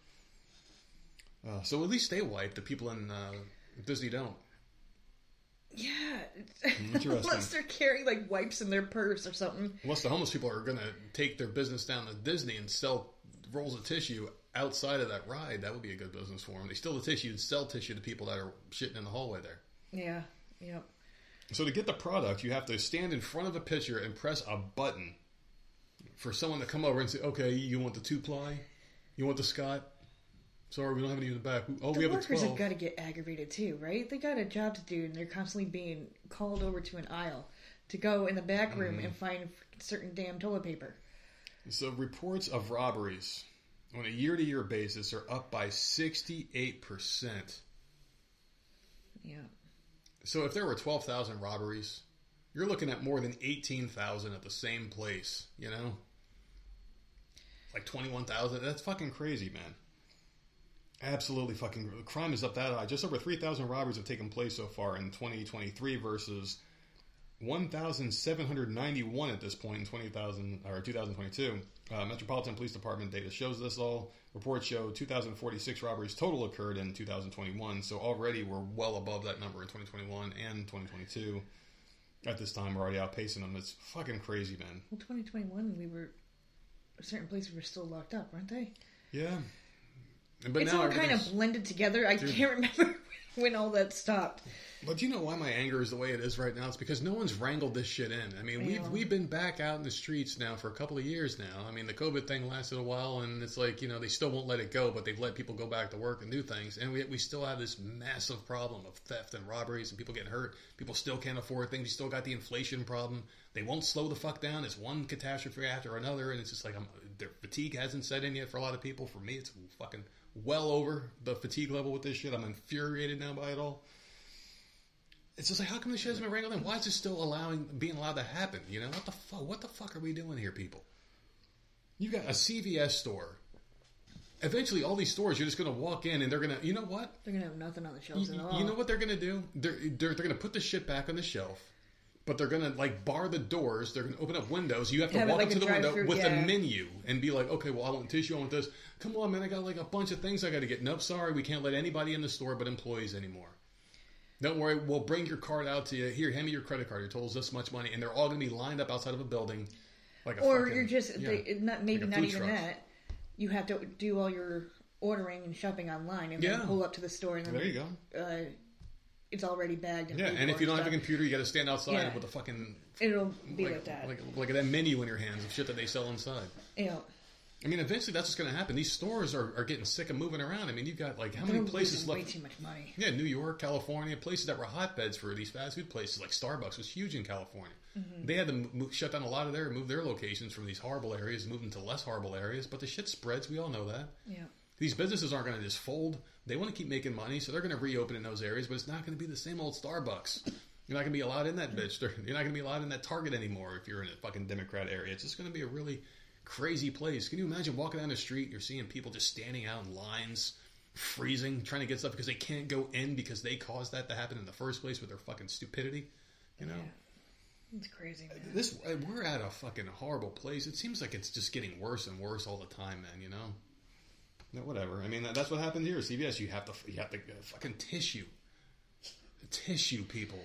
Uh, so at least they wipe. The people in uh, Disney don't. Yeah. Unless they're carrying like wipes in their purse or something. Unless the homeless people are going to take their business down to Disney and sell rolls of tissue outside of that ride, that would be a good business for them. They steal the tissue and sell tissue to people that are shitting in the hallway there. Yeah. Yep. So to get the product, you have to stand in front of a picture and press a button for someone to come over and say, "Okay, you want the two ply? You want the Scott? Sorry, we don't have any in the back. Oh, The we have a workers 12. have got to get aggravated too, right? They got a job to do, and they're constantly being called over to an aisle to go in the back room Mm-hmm. and find certain damn toilet paper. So reports of robberies on a year-to-year basis are up by 68 percent. Yeah. So if there were 12,000 robberies, you're looking at more than 18,000 at the same place, you know? Like 21,000. That's fucking crazy, man. Absolutely fucking crime is up that high. Just over 3,000 robberies have taken place so far in 2023 versus 1,791 at this point in 20,000 or 2022. Uh, Metropolitan Police Department data shows this all. Reports show 2,046 robberies total occurred in 2021, so already we're well above that number in 2021 and 2022. At this time, we're already outpacing them. It's fucking crazy, man. Well, 2021, we were certain places were still locked up, weren't they? Yeah. But it's all kind of blended together. I can't remember when all that stopped. But you know why my anger is the way it is right now? It's because no one's wrangled this shit in. I mean, we've we've been back out in the streets now for a couple of years now. I mean, the COVID thing lasted a while, and it's like you know they still won't let it go, but they've let people go back to work and do things, and we we still have this massive problem of theft and robberies and people getting hurt. People still can't afford things. We still got the inflation problem. They won't slow the fuck down. It's one catastrophe after another, and it's just like I'm, their fatigue hasn't set in yet for a lot of people. For me, it's fucking well over the fatigue level with this shit. I'm infuriated now by it all it's just like how come this shit hasn't been wrangled in? Why is this still allowing being allowed to happen? You know what the fuck? What the fuck are we doing here, people? You've got a CVS store. Eventually, all these stores, you're just going to walk in and they're going to, you know what? They're gonna have nothing on the You, shelves at all. you know what they're going to do? They're, they're, they're going to put the shit back on the shelf, but they're going to like bar the doors. They're going to open up windows. You have to Have walk like up to the window with yeah. a menu and be like, okay, well, I want tissue, I want this. Come on, man, I got like a bunch of things I got to get. Nope, sorry, we can't let anybody in the store but employees anymore. Don't worry, we'll bring your card out to you. Here, hand me your credit card. Your total's this much money, and they're all going to be lined up outside of a building, like a or fucking- you're just yeah. they, not maybe Like not even truck. that. You have to do all your ordering and shopping online, and Yeah. then pull up to the store, and then There you go. uh, it's already bagged. And Yeah, and if you don't have a computer, you got to stand outside Yeah. with a fucking it'll be like, like, that. like like that menu in your hands of shit that they sell inside. Yeah. I mean, eventually that's what's going to happen. These stores are, are getting sick of moving around. I mean, you've got like how they're many places losing way left? too much money. Yeah, New York, California, places that were hotbeds for these fast food places, like Starbucks was huge in California. Mm-hmm. They had to shut down a lot of their, move their locations from these horrible areas, move them to less horrible areas. But the shit spreads. We all know that. Yeah, These businesses aren't going to just fold. They want to keep making money, so they're going to reopen in those areas. But it's not going to be the same old Starbucks. You're not going to be allowed in that mm-hmm. bitch. You're not going to be allowed in that Target anymore if you're in a fucking Democrat area. It's just going to be a really crazy place. Can you imagine walking down the street? You're seeing people just standing out in lines, freezing, trying to get stuff because they can't go in because they caused that to happen in the first place with their fucking stupidity. You know, it's crazy, man. this we're at a fucking horrible place. It seems like it's just getting worse and worse all the time, man. You know. No, whatever. I mean, that, that's what happened here CVS. You have to, you have to uh, fucking tissue, tissue people.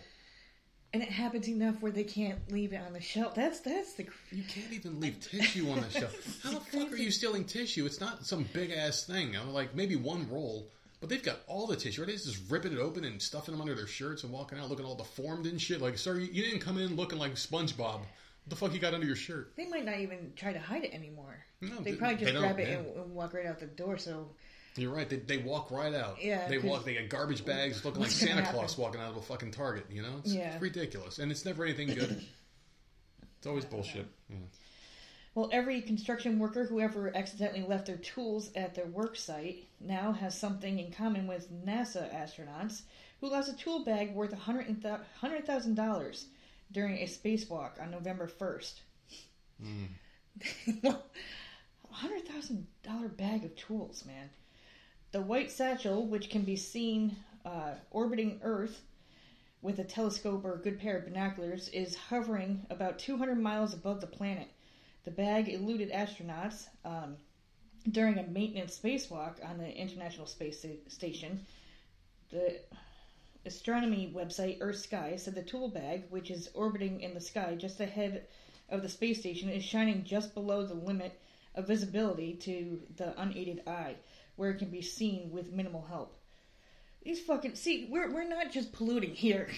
And it happens enough where they can't leave it on the shelf. That's that's the You can't even leave tissue on the shelf. How the fuck are you stealing tissue? It's not some big ass thing. I'm like maybe one roll, but they've got all the tissue. They're just ripping it open and stuffing them under their shirts and walking out looking all deformed and shit. Like, sir, you, you didn't come in looking like SpongeBob. What the fuck you got under your shirt? They might not even try to hide it anymore. No, they they- probably just don't, grab it yeah. and, and walk right out the door. So You're right. They, they walk right out. Yeah, They walk. They got garbage bags looking like Santa happen? Claus walking out of a fucking Target. You know, it's, Yeah. it's ridiculous, and it's never anything good. It's always bullshit. Yeah. Well, every construction worker who ever accidentally left their tools at their work site now has something in common with NASA astronauts who lost a tool bag worth $100,000 during a spacewalk on November 1st. $100,000 bag of tools, man. The white satchel, which can be seen uh, orbiting Earth with a telescope or a good pair of binoculars, is hovering about 200 miles above the planet. The bag eluded astronauts um, during a maintenance spacewalk on the International Space Station. The astronomy website Earth Sky said the tool bag, which is orbiting in the sky just ahead of the space station, is shining just below the limit of visibility to the unaided eye, where it can be seen with minimal help. These fucking see, we're we're not just polluting here.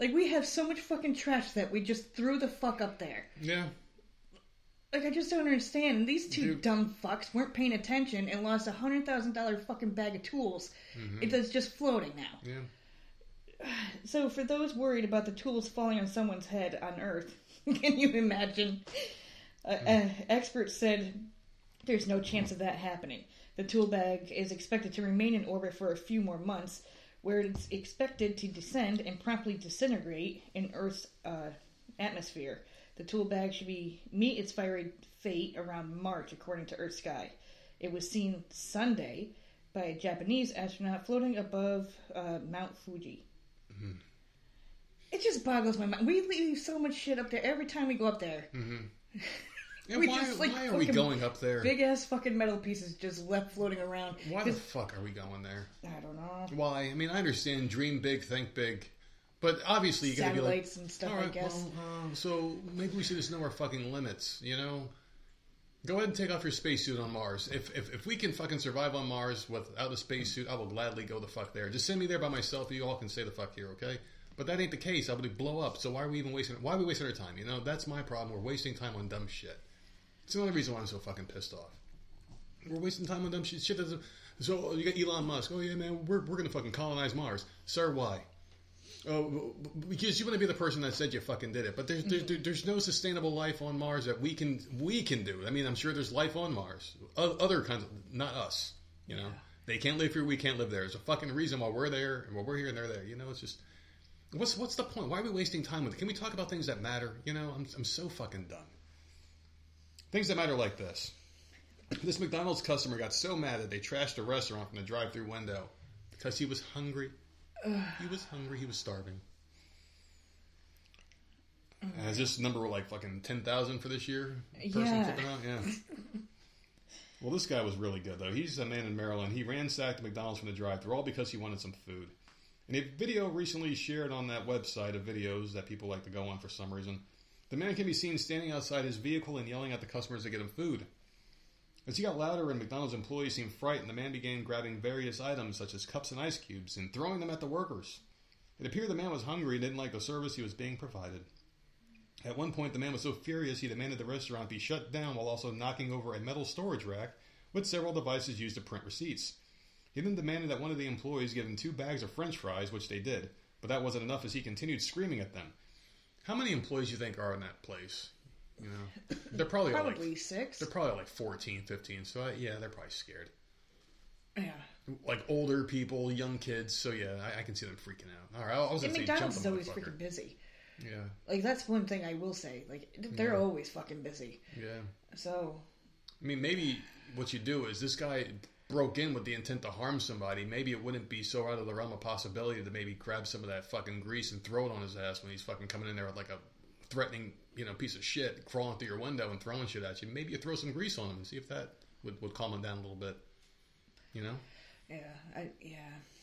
Like we have so much fucking trash that we just threw the fuck up there. Yeah. Like I just don't understand. These two Dude. dumb fucks weren't paying attention and lost a hundred thousand dollar fucking bag of tools. Mm-hmm. It is just floating now. Yeah. So for those worried about the tools falling on someone's head on Earth, can you imagine? Uh, uh, experts said there's no chance of that happening. The tool bag is expected to remain in orbit for a few more months, where it's expected to descend and promptly disintegrate in Earth's uh, atmosphere. The tool bag should be meet its fiery fate around March, according to Earth Sky. It was seen Sunday by a Japanese astronaut floating above uh, Mount Fuji. It just boggles my mind. We leave so much shit up there every time we go up there. Yeah, We why, just, like, why are we going up there? Big ass fucking metal pieces just left floating around. Why the fuck are we going there? I don't know. Why? I mean, I understand dream big, think big, but obviously you got to be like, and stuff, all I guess. well, uh, so maybe we should just know our fucking limits. You know, go ahead and take off your spacesuit on Mars. If, if if we can fucking survive on Mars without a spacesuit, I will gladly go the fuck there. Just send me there by myself. You all can stay the fuck here, okay? But that ain't the case. I would be blow up. So why are we even wasting? Why are we wasting our time? You know, that's my problem. We're wasting time on dumb shit. It's another reason why I'm so fucking pissed off. We're wasting time on dumb shit. Shit doesn't. So you got Elon Musk. Oh yeah, man, we're we're gonna fucking colonize Mars, sir. Why? Oh, because you want to be the person that said you fucking did it. But there's there, there- mm-hmm. there's no sustainable life on Mars that we can we can do. I mean, I'm sure there's life on Mars. Other kinds, of, not us. You know, they can't live here. We can't live there. There's a fucking reason why we're there and why we're here and they're there. You know, it's just. What's what's the point? Why are we wasting time with it? Can we talk about things that matter? You know, I'm I'm so fucking done. Things that matter like this. This McDonald's customer got so mad that they trashed a restaurant from the drive-through window because he was hungry. He was hungry. He was starving. Mm-hmm. And is this number like fucking ten thousand for this year? Person Yeah. Yeah. well, this guy was really good though. He's a man in Maryland. He ransacked McDonald's from the drive-through all because he wanted some food. And a video recently shared on that website of videos that people like to go on for some reason. The man can be seen standing outside his vehicle and yelling at the customers to get him food. As he got louder and McDonald's employees seemed frightened, the man began grabbing various items such as cups and ice cubes and throwing them at the workers. It appeared the man was hungry and didn't like the service he was being provided. At one point, the man was so furious he demanded the restaurant be shut down while also knocking over a metal storage rack with several devices used to print receipts. He then demanded that one of the employees give him two bags of french fries, which they did, but that wasn't enough as he continued screaming at them. How many employees do you think are in that place? You know, they're probably Probably like, six. they're probably like 14, 15. So uh, yeah, they're probably scared. Yeah. Like older people, young kids. So yeah, I, I can see them freaking out. All right, I was And McDonald's is always freaking busy. Yeah, Like that's one thing I will say. Like they're Yeah. always fucking busy. yeah. So I mean, maybe what you do is this guy broke in with the intent to harm somebody. Maybe it wouldn't be so out of the realm of possibility to maybe grab some of that fucking grease and throw it on his ass when he's fucking coming in there with like a threatening, you know, piece of shit crawling through your window and throwing shit at you. Maybe you throw some grease on him and see if that would, would calm him down a little bit. You know? yeah, I yeah.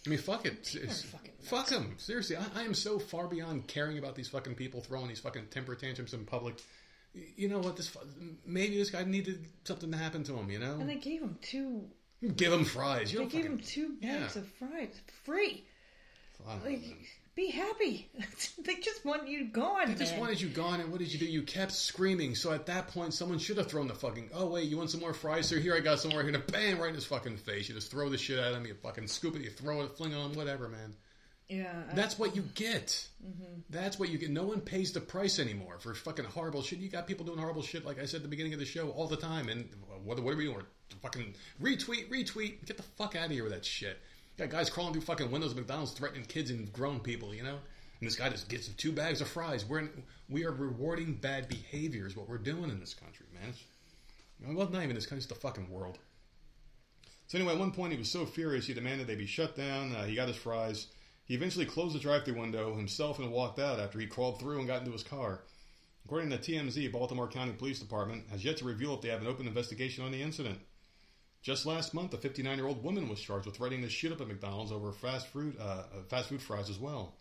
I mean, fuck it. People It's- fucking fuck them. Seriously, I, I am so far beyond caring about these fucking people throwing these fucking temper tantrums in public. You know what? This maybe this guy needed something to happen to him. You know, And they gave him two. give him fries. You They gave fucking, him two bags yeah. of fries free. Know, Like. Be happy. they just want you gone. They just man. wanted you gone, and what did you do? You kept screaming. So at that point, someone should have thrown the fucking. Oh wait, you want some more fries? Sir, here I got some more. Here, to bam, right in his fucking face. You just throw the shit at him. You fucking scoop it. You throw it, fling it on whatever, man. Yeah. I- That's what you get. Mm-hmm. That's what you get. No one pays the price anymore for fucking horrible shit. You got people doing horrible shit, like I said at the beginning of the show, all the time. And uh, what, what are we doing? Fucking retweet, retweet. Get the fuck out of here with that shit. Got guys crawling through fucking windows of McDonald's threatening kids and grown people, you know? And this guy just gets two bags of fries. We're in, we are rewarding bad behavior is what we're doing in this country, man. It's, well, not even this country, it's the fucking world. So anyway, at one point he was so furious he demanded they be shut down. Uh, he got his fries. He eventually closed the drive-through window himself and walked out after he crawled through and got into his car. According to TMZ, Baltimore County Police Department has yet to reveal if they have an open investigation on the incident. Just last month, a 59-year-old woman was charged with threatening to shoot up at McDonald's over fast food, uh, fast food fries as well.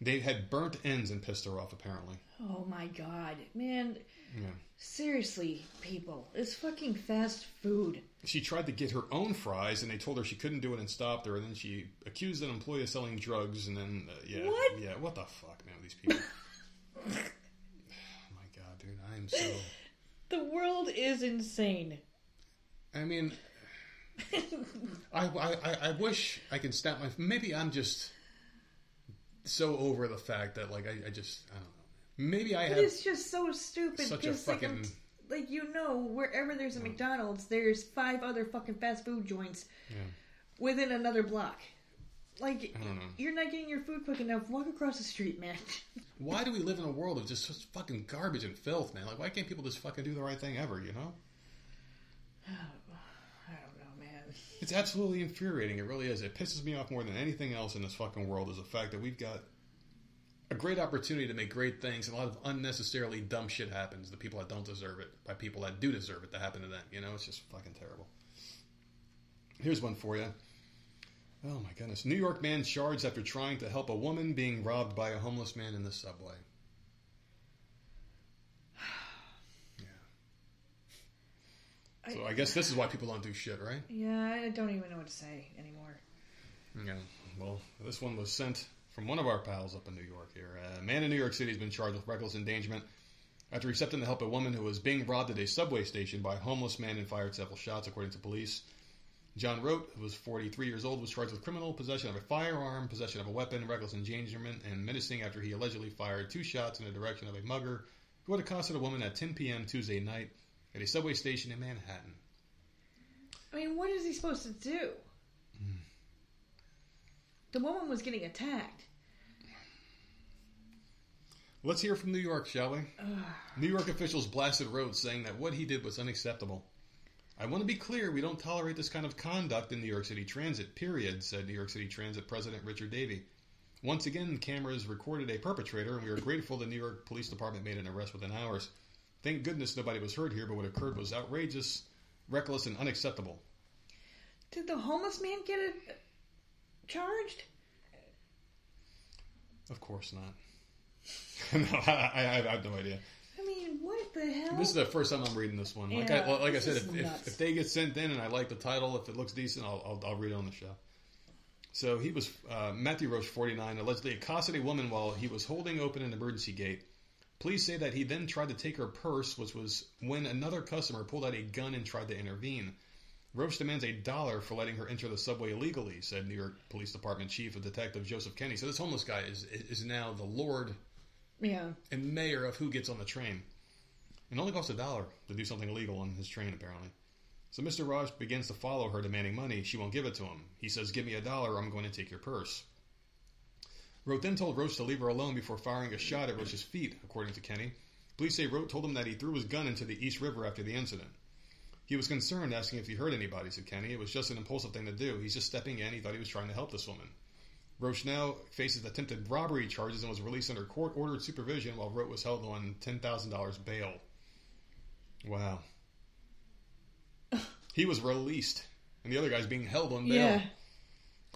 They had burnt ends and pissed her off, apparently. oh my god, man. Yeah. Seriously, people, it's fucking fast food. She tried to get her own fries, and they told her she couldn't do it and stopped her. And then she accused an employee of selling drugs, and then uh, yeah, What? yeah, what the fuck, man, these people. oh my god, dude, I am so. The world is insane. I mean, I, I, I- wish I could snap my. Maybe I'm just so over the fact that like I, I just I don't know. Maybe I But have it's just so stupid. such a because, like, fucking. like you know, wherever there's a mm. McDonald's, there's five other fucking fast food joints Yeah. within another block. Like I don't know. you're not getting your food quick enough. Walk across the street, man. Why do we live in a world of just such fucking garbage and filth, man? Like, why can't people just fucking do the right thing ever? You know. I don't know, man. It's absolutely infuriating. It really is. It pisses me off more than anything else in this fucking world is the fact that we've got a great opportunity to make great things, and a lot of unnecessarily dumb shit happens to people that don't deserve it by people that do deserve it to happen to them. You know, it's just fucking terrible. Here's one for you. Oh my goodness. New York man charged after trying to help a woman being robbed by a homeless man in the subway. So I guess this is why people don't do shit, right? yeah, I don't even know what to say anymore. Yeah. Well, this one was sent from one of our pals up in New York here. A man in New York City has been charged with reckless endangerment after accepting to help of a woman who was being robbed at a subway station by a homeless man and fired several shots, according to police. John Rote, who was 43 years old, was charged with criminal possession of a firearm, possession of a weapon, reckless endangerment, and menacing after he allegedly fired two shots in the direction of a mugger who had accosted a woman at 10 p.m. Tuesday night at a subway station in Manhattan. I mean, what is he supposed to do? Hmm. The woman was getting attacked. Let's hear from New York, shall we? New York officials blasted Rhodes, saying that what he did was unacceptable. I want to be clear, we don't tolerate this kind of conduct in New York City Transit, period, said New York City Transit President Richard Davey. Once again, cameras recorded a perpetrator, and we are grateful the New York Police Department made an arrest within hours. Thank goodness nobody was hurt here, but what occurred was outrageous, reckless, and unacceptable. Did the homeless man get it charged? Of course not. no, I, I, I have no idea. I mean, what the hell? This is the first time I'm reading this one. Like Yeah, I like I said, if, if, if they get sent in and I like the title, if it looks decent, I'll I'll, I'll read it on the show. So he was uh, Matthew Roach, 49, allegedly accosted a woman while he was holding open an emergency gate. Police say that he then tried to take her purse, which was when another customer pulled out a gun and tried to intervene. Roach demands a dollar for letting her enter the subway illegally, said New York Police Department Chief of Detective Joseph Kenny. So this homeless guy is is now the lord yeah. and mayor of who gets on the train. It only costs a dollar to do something illegal on his train, apparently. So Mr. Raj begins to follow her, demanding money. She won't give it to him. He says, Give me a dollar, or I'm going to take your purse. Rote then told Roach to leave her alone before firing a shot at Roach's feet, according to Kenny. Police say Rote told him that he threw his gun into the East River after the incident. He was concerned, asking if he hurt anybody, said Kenny. It was just an impulsive thing to do. He's just stepping in. He thought he was trying to help this woman. Roach now faces attempted robbery charges and was released under court ordered supervision while Rote was held on $10,000 bail. Wow. He was released, and the other guy's being held on bail. Yeah.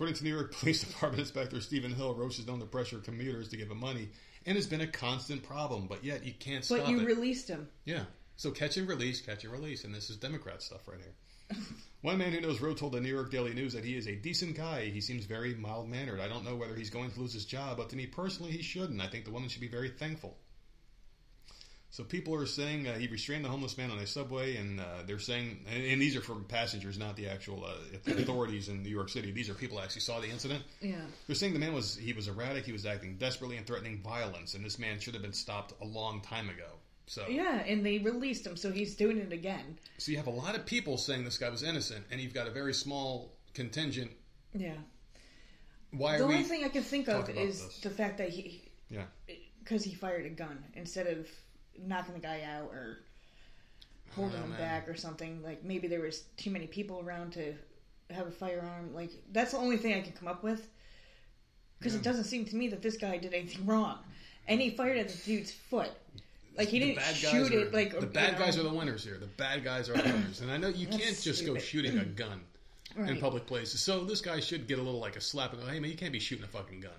According to New York Police Department Inspector Stephen Hill, Roach is known to pressure commuters to give him money and has been a constant problem, but yet you can't stop But you it. released him. Yeah. So catch and release, catch and release, and this is Democrat stuff right here. One man who knows Rowe told the New York Daily News that he is a decent guy. He seems very mild mannered. I don't know whether he's going to lose his job, but to me personally, he shouldn't. I think the woman should be very thankful. So people are saying uh, he restrained the homeless man on a subway, and uh, they're saying, and, and these are from passengers, not the actual uh, authorities in New York City. These are people who actually saw the incident. Yeah. They're saying the man was he was erratic, he was acting desperately and threatening violence, and this man should have been stopped a long time ago. So Yeah, and they released him, so he's doing it again. so you have a lot of people saying this guy was innocent, and you've got a very small contingent. Yeah. Why The only thing I can think of is this? the fact that he, Yeah, because he fired a gun instead of knocking the guy out or holding Oh, him man. back or something. Like maybe there was too many people around to have a firearm. Like that's the only thing I can come up with. Because Yeah. it doesn't seem to me that this guy did anything wrong, and he fired at the dude's foot. Like he didn't shoot are, it. Like the bad know. guys are the winners here. The bad guys are the winners, and I know you That's can't just go shooting a gun in public places. So this guy should get a little like a slap. in the Hey man, you can't be shooting a fucking gun.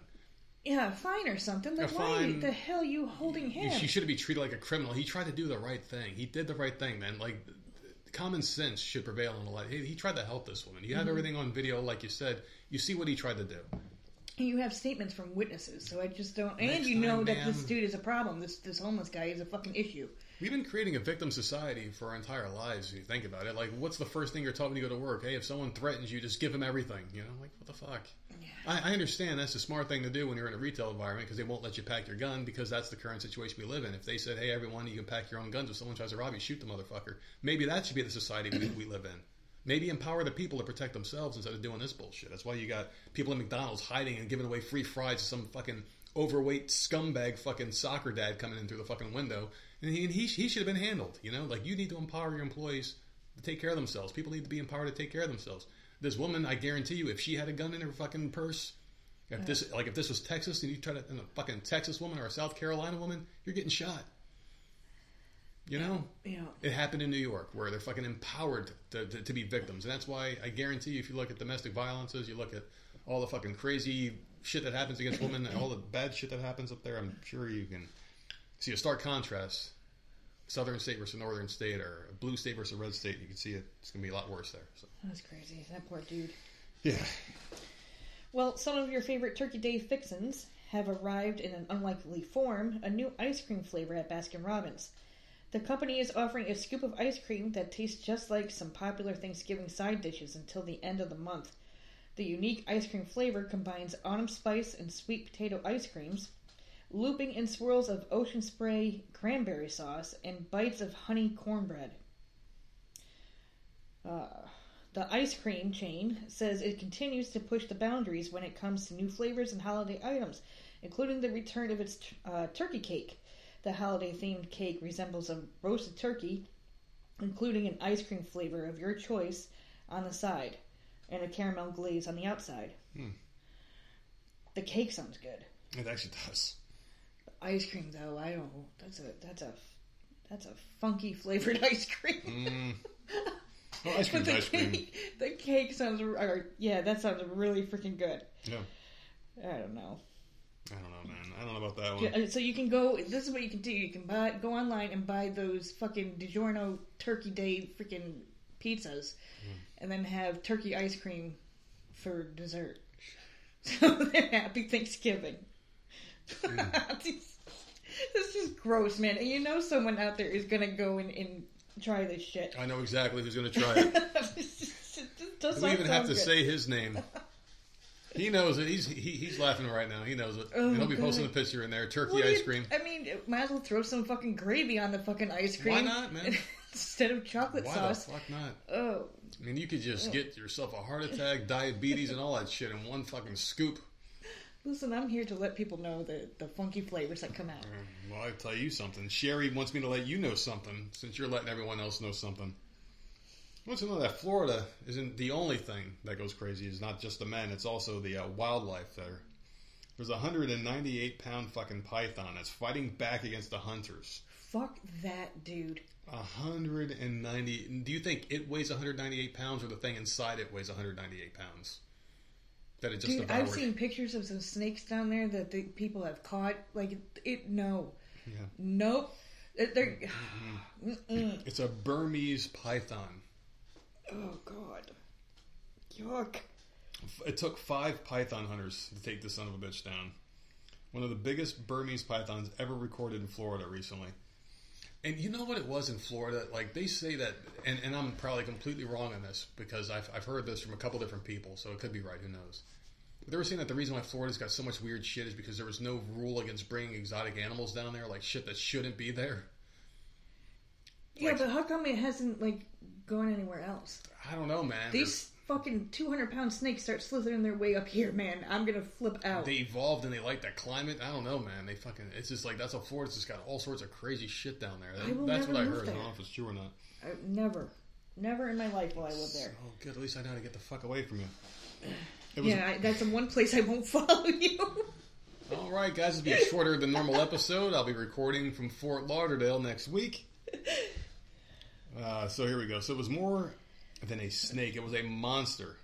Yeah, a fine or something. Like why the hell you holding him? You shouldn't be treated like a criminal. He tried to do the right thing. He did the right thing, man. Like common sense should prevail in a lot. He, he tried to help this woman. You Mm-hmm. have everything on video, like you said. You see what he tried to do. And you have statements from witnesses, so I just don't. Next and you know time, that this dude is a problem. This this homeless guy is a fucking issue. We've been creating a victim society for our entire lives. If you think about it, like, what's the first thing you're taught when you go to work? Hey, if someone threatens you, just give them everything. You know, like, what the fuck? I, I understand that's a smart thing to do when you're in a retail environment because they won't let you pack your gun because that's the current situation we live in. If they said, "Hey, everyone, you can pack your own guns. If someone tries to rob you, shoot the motherfucker," maybe that should be the society we, we live in. Maybe empower the people to protect themselves instead of doing this bullshit. That's why you got people in McDonald's hiding and giving away free fries to some fucking overweight scumbag fucking soccer dad coming in through the fucking window. And he, he, he should have been handled. You know, like you need to empower your employees to take care of themselves. People need to be empowered to take care of themselves. This woman, I guarantee you, if she had a gun in her fucking purse, if this like if this was Texas and you try to and a fucking Texas woman or a South Carolina woman, you're getting shot. You know, know, it happened in New York where they're fucking empowered to, to, to be victims. And that's why I guarantee you, if you look at domestic violences, you look at all the fucking crazy shit that happens against women, and all the bad shit that happens up there, I'm sure you can see a stark contrast. Southern state versus northern state, or a blue state versus a red state, you can see it. It's going to be a lot worse there. So, that's crazy. That poor dude. yeah. Well, some of your favorite Turkey Day fixins have arrived in an unlikely form. A new ice cream flavor at Baskin Robbins. The company is offering a scoop of ice cream that tastes just like some popular Thanksgiving side dishes until the end of the month. The unique ice cream flavor combines autumn spice and sweet potato ice creams, looping in swirls of ocean spray cranberry sauce, and bites of honey cornbread. Uh, the ice cream chain says it continues to push the boundaries when it comes to new flavors and holiday items, including the return of its uh, turkey cake. The holiday themed cake resembles a roasted turkey, including an ice cream flavor of your choice on the side and a caramel glaze on the outside. Hmm. The cake sounds good. It actually does. Ice cream, though, I don't. That's a that's a that's a funky flavored ice cream. Mm. Well, ice But cream's the ice cream. cake, the cake sounds. Or, yeah, that sounds really freaking good. Yeah. I don't know. I don't know, man. I don't know about that one. So you can go. This is what you can do. You can buy go online and buy those fucking DiGiorno Turkey Day freaking pizzas, and then have turkey ice cream for dessert. So happy Thanksgiving. this is gross, man. And you know someone out there is gonna go and, and try this shit. I know exactly who's going to try it. It does we even have to good. say his name. He knows it. He's he, he's laughing right now. He knows it. Oh, and he'll be God. posting a picture in there. Turkey ice cream. I mean, might as well throw some fucking gravy on the fucking ice cream. Why not, man? Instead of chocolate Why sauce. the fuck not? Oh, I mean, you could just oh. get yourself a heart attack, diabetes, and all that shit in one fucking scoop. Listen, I'm here to let people know the, the funky flavors that come out. Well, I tell you something. Sherry wants me to let you know something, since you're letting everyone else know something. I want you to know that Florida isn't the only thing that goes crazy. It's not just the men; it's also the uh, wildlife there. There's a 198 pound fucking python that's fighting back against the hunters. Fuck that dude. 190. Do you think it weighs 198 pounds, or the thing inside it weighs 198 pounds? That it just Dude, devoured. I've seen pictures of some snakes down there that the people have caught. Like, it, it no. Yeah. Nope. It- They're. Mm-hmm. Mm-mm. It's a Burmese python. Oh, God. Yuck. It took five python hunters to take this son of a bitch down. One of the biggest Burmese pythons ever recorded in Florida recently. And you know what it was in Florida? Like they say that, and, and I'm probably completely wrong on this because I've, I've heard this from a couple different people, so it could be right. Who knows? But they were saying that the reason why Florida's got so much weird shit is because there was no rule against bringing exotic animals down there, like shit that shouldn't be there. Yeah, Like- but how come it hasn't, like, gone anywhere else? I don't know, man. These fucking 200 pound snakes start slithering their way up here, man. I'm gonna flip out. they evolved and they like that climate. I don't know, man. They fucking. It's just like that's a how Florida's just got all sorts of crazy shit down there. I will that's never what I move heard. I don't know if it's true or not. I, never. Never in my life will I live there. Oh, good. At least I know how to get the fuck away from you. Yeah, I, that's the one place I won't follow you. All right, guys. It'll be a shorter than normal episode. I'll be recording from Fort Lauderdale next week. Uh, so here we go. So it was more than a snake. It was a monster.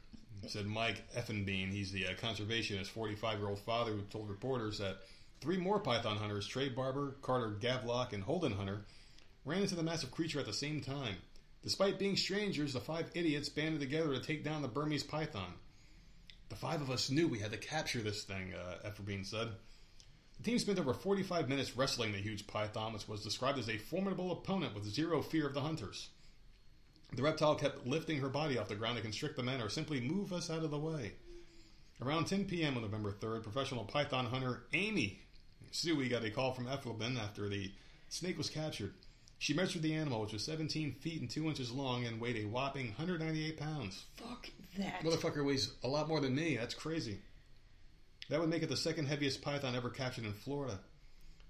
Said Mike Elfenbein. He's the uh, conservationist, 45 year old father who told reporters that three more python hunters, Trey Barber, Carter Gavlock, and Holden Hunter, ran into the massive creature at the same time. Despite being strangers, the five idiots banded together to take down the Burmese python. The five of us knew we had to capture this thing, uh, said. The team spent over 45 minutes wrestling the huge python, which was described as a formidable opponent with zero fear of the hunters. The reptile kept lifting her body off the ground to constrict the men or simply move us out of the way. Around 10 p.m. on November 3rd, professional python hunter Amy Siewe got a call from Elfenbein after the snake was captured. She measured the animal, which was 17 feet and 2 inches long and weighed a whopping 198 pounds. Fuck that. Motherfucker weighs a lot more than me. That's crazy. That would make it the second heaviest python ever captured in Florida.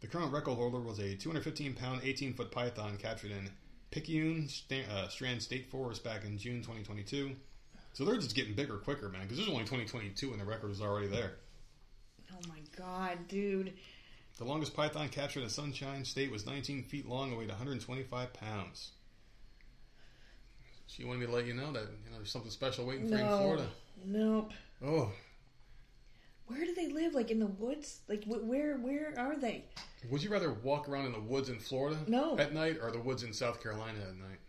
The current record holder was a 215 pound, 18 foot python captured in Picayune Sta- uh, Strand State Forest back in June 2022. So they're just getting bigger quicker, man, because this is only 2022 and the record is already there. Oh my god, dude. The longest python captured in Sunshine State was 19 feet long and weighed 125 pounds. She wanted me to let you know that you know there's something special waiting for you in. Florida. Nope. Oh, Where do they live? Like in the woods? Like wh- where? Where are they? Would you rather walk around in the woods in Florida No. at night or the woods in South Carolina at night?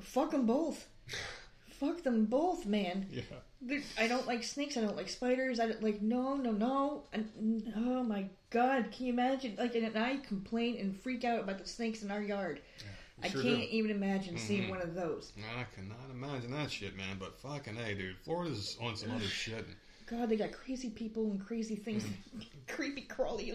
Fuck them both. Fuck them both, man. Yeah. There- I don't like snakes. I don't like spiders. I don't like no, no, no. And, oh my god, can you imagine? Like, and I complain and freak out about the snakes in our yard. I sure can't even imagine seeing Mhm. one of those. I cannot imagine that shit, man. But fucking hey, dude, Florida's on some other shit. God, they got crazy people and crazy things. Creepy crawly.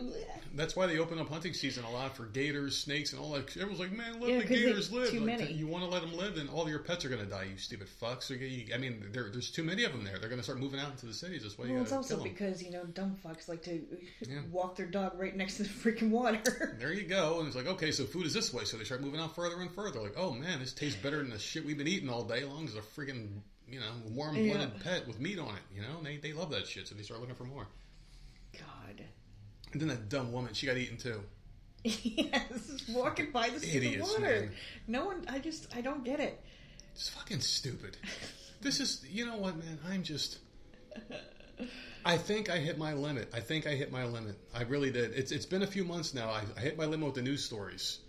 That's why they open up hunting season a lot for gators, snakes, and all that. Everyone's like, man, let Yeah, the gators live. too Like, many. You want to let them live, then all your pets are going to die. You stupid fucks. I mean, there, there's too many of them there. They're going to start moving out into the cities. That's why you Well, it's also kill them. because you know dumb fucks like to Yeah. walk their dog right next to the freaking water. There you go. And it's like, okay, so food is this way. So they start moving out further and further. Like, oh man, this tastes better than the shit we've been eating all day long as a freaking, you know, warm blooded Yeah. pet with meat on it. You know, and they, they love that shit. So they start looking for more. God. And then that dumb woman, she got eaten too. yes, walking by the Idiots, water. man. No one. I just. I don't get it. It's fucking stupid. This is, you know what, man? I'm just. I think I hit my limit. I think I hit my limit. I really did. It's it's been a few months now. I, I hit my limit with the news stories,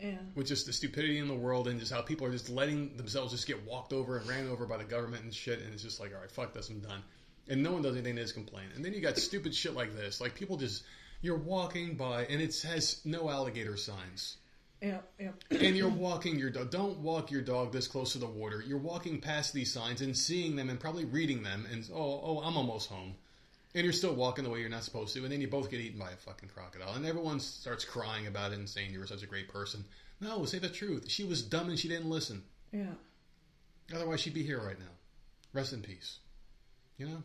Yeah. with just the stupidity in the world and just how people are just letting themselves just get walked over and ran over by the government and shit. And it's just like, all right, fuck this, I'm done. And no one does anything. to just complain. And then you got stupid shit like this. Like people just you're walking by and it has no alligator signs. Yeah. Yeah. and you're walking your dog. Don't walk your dog this close to the water. You're walking past these signs and seeing them and probably reading them and oh oh I'm almost home, and you're still walking the way you're not supposed to, and then you both get eaten by a fucking crocodile, and everyone starts crying about it and saying you were such a great person. No, say the truth. She was dumb and she didn't listen. Yeah. Otherwise, she'd be here right now. Rest in peace. You know,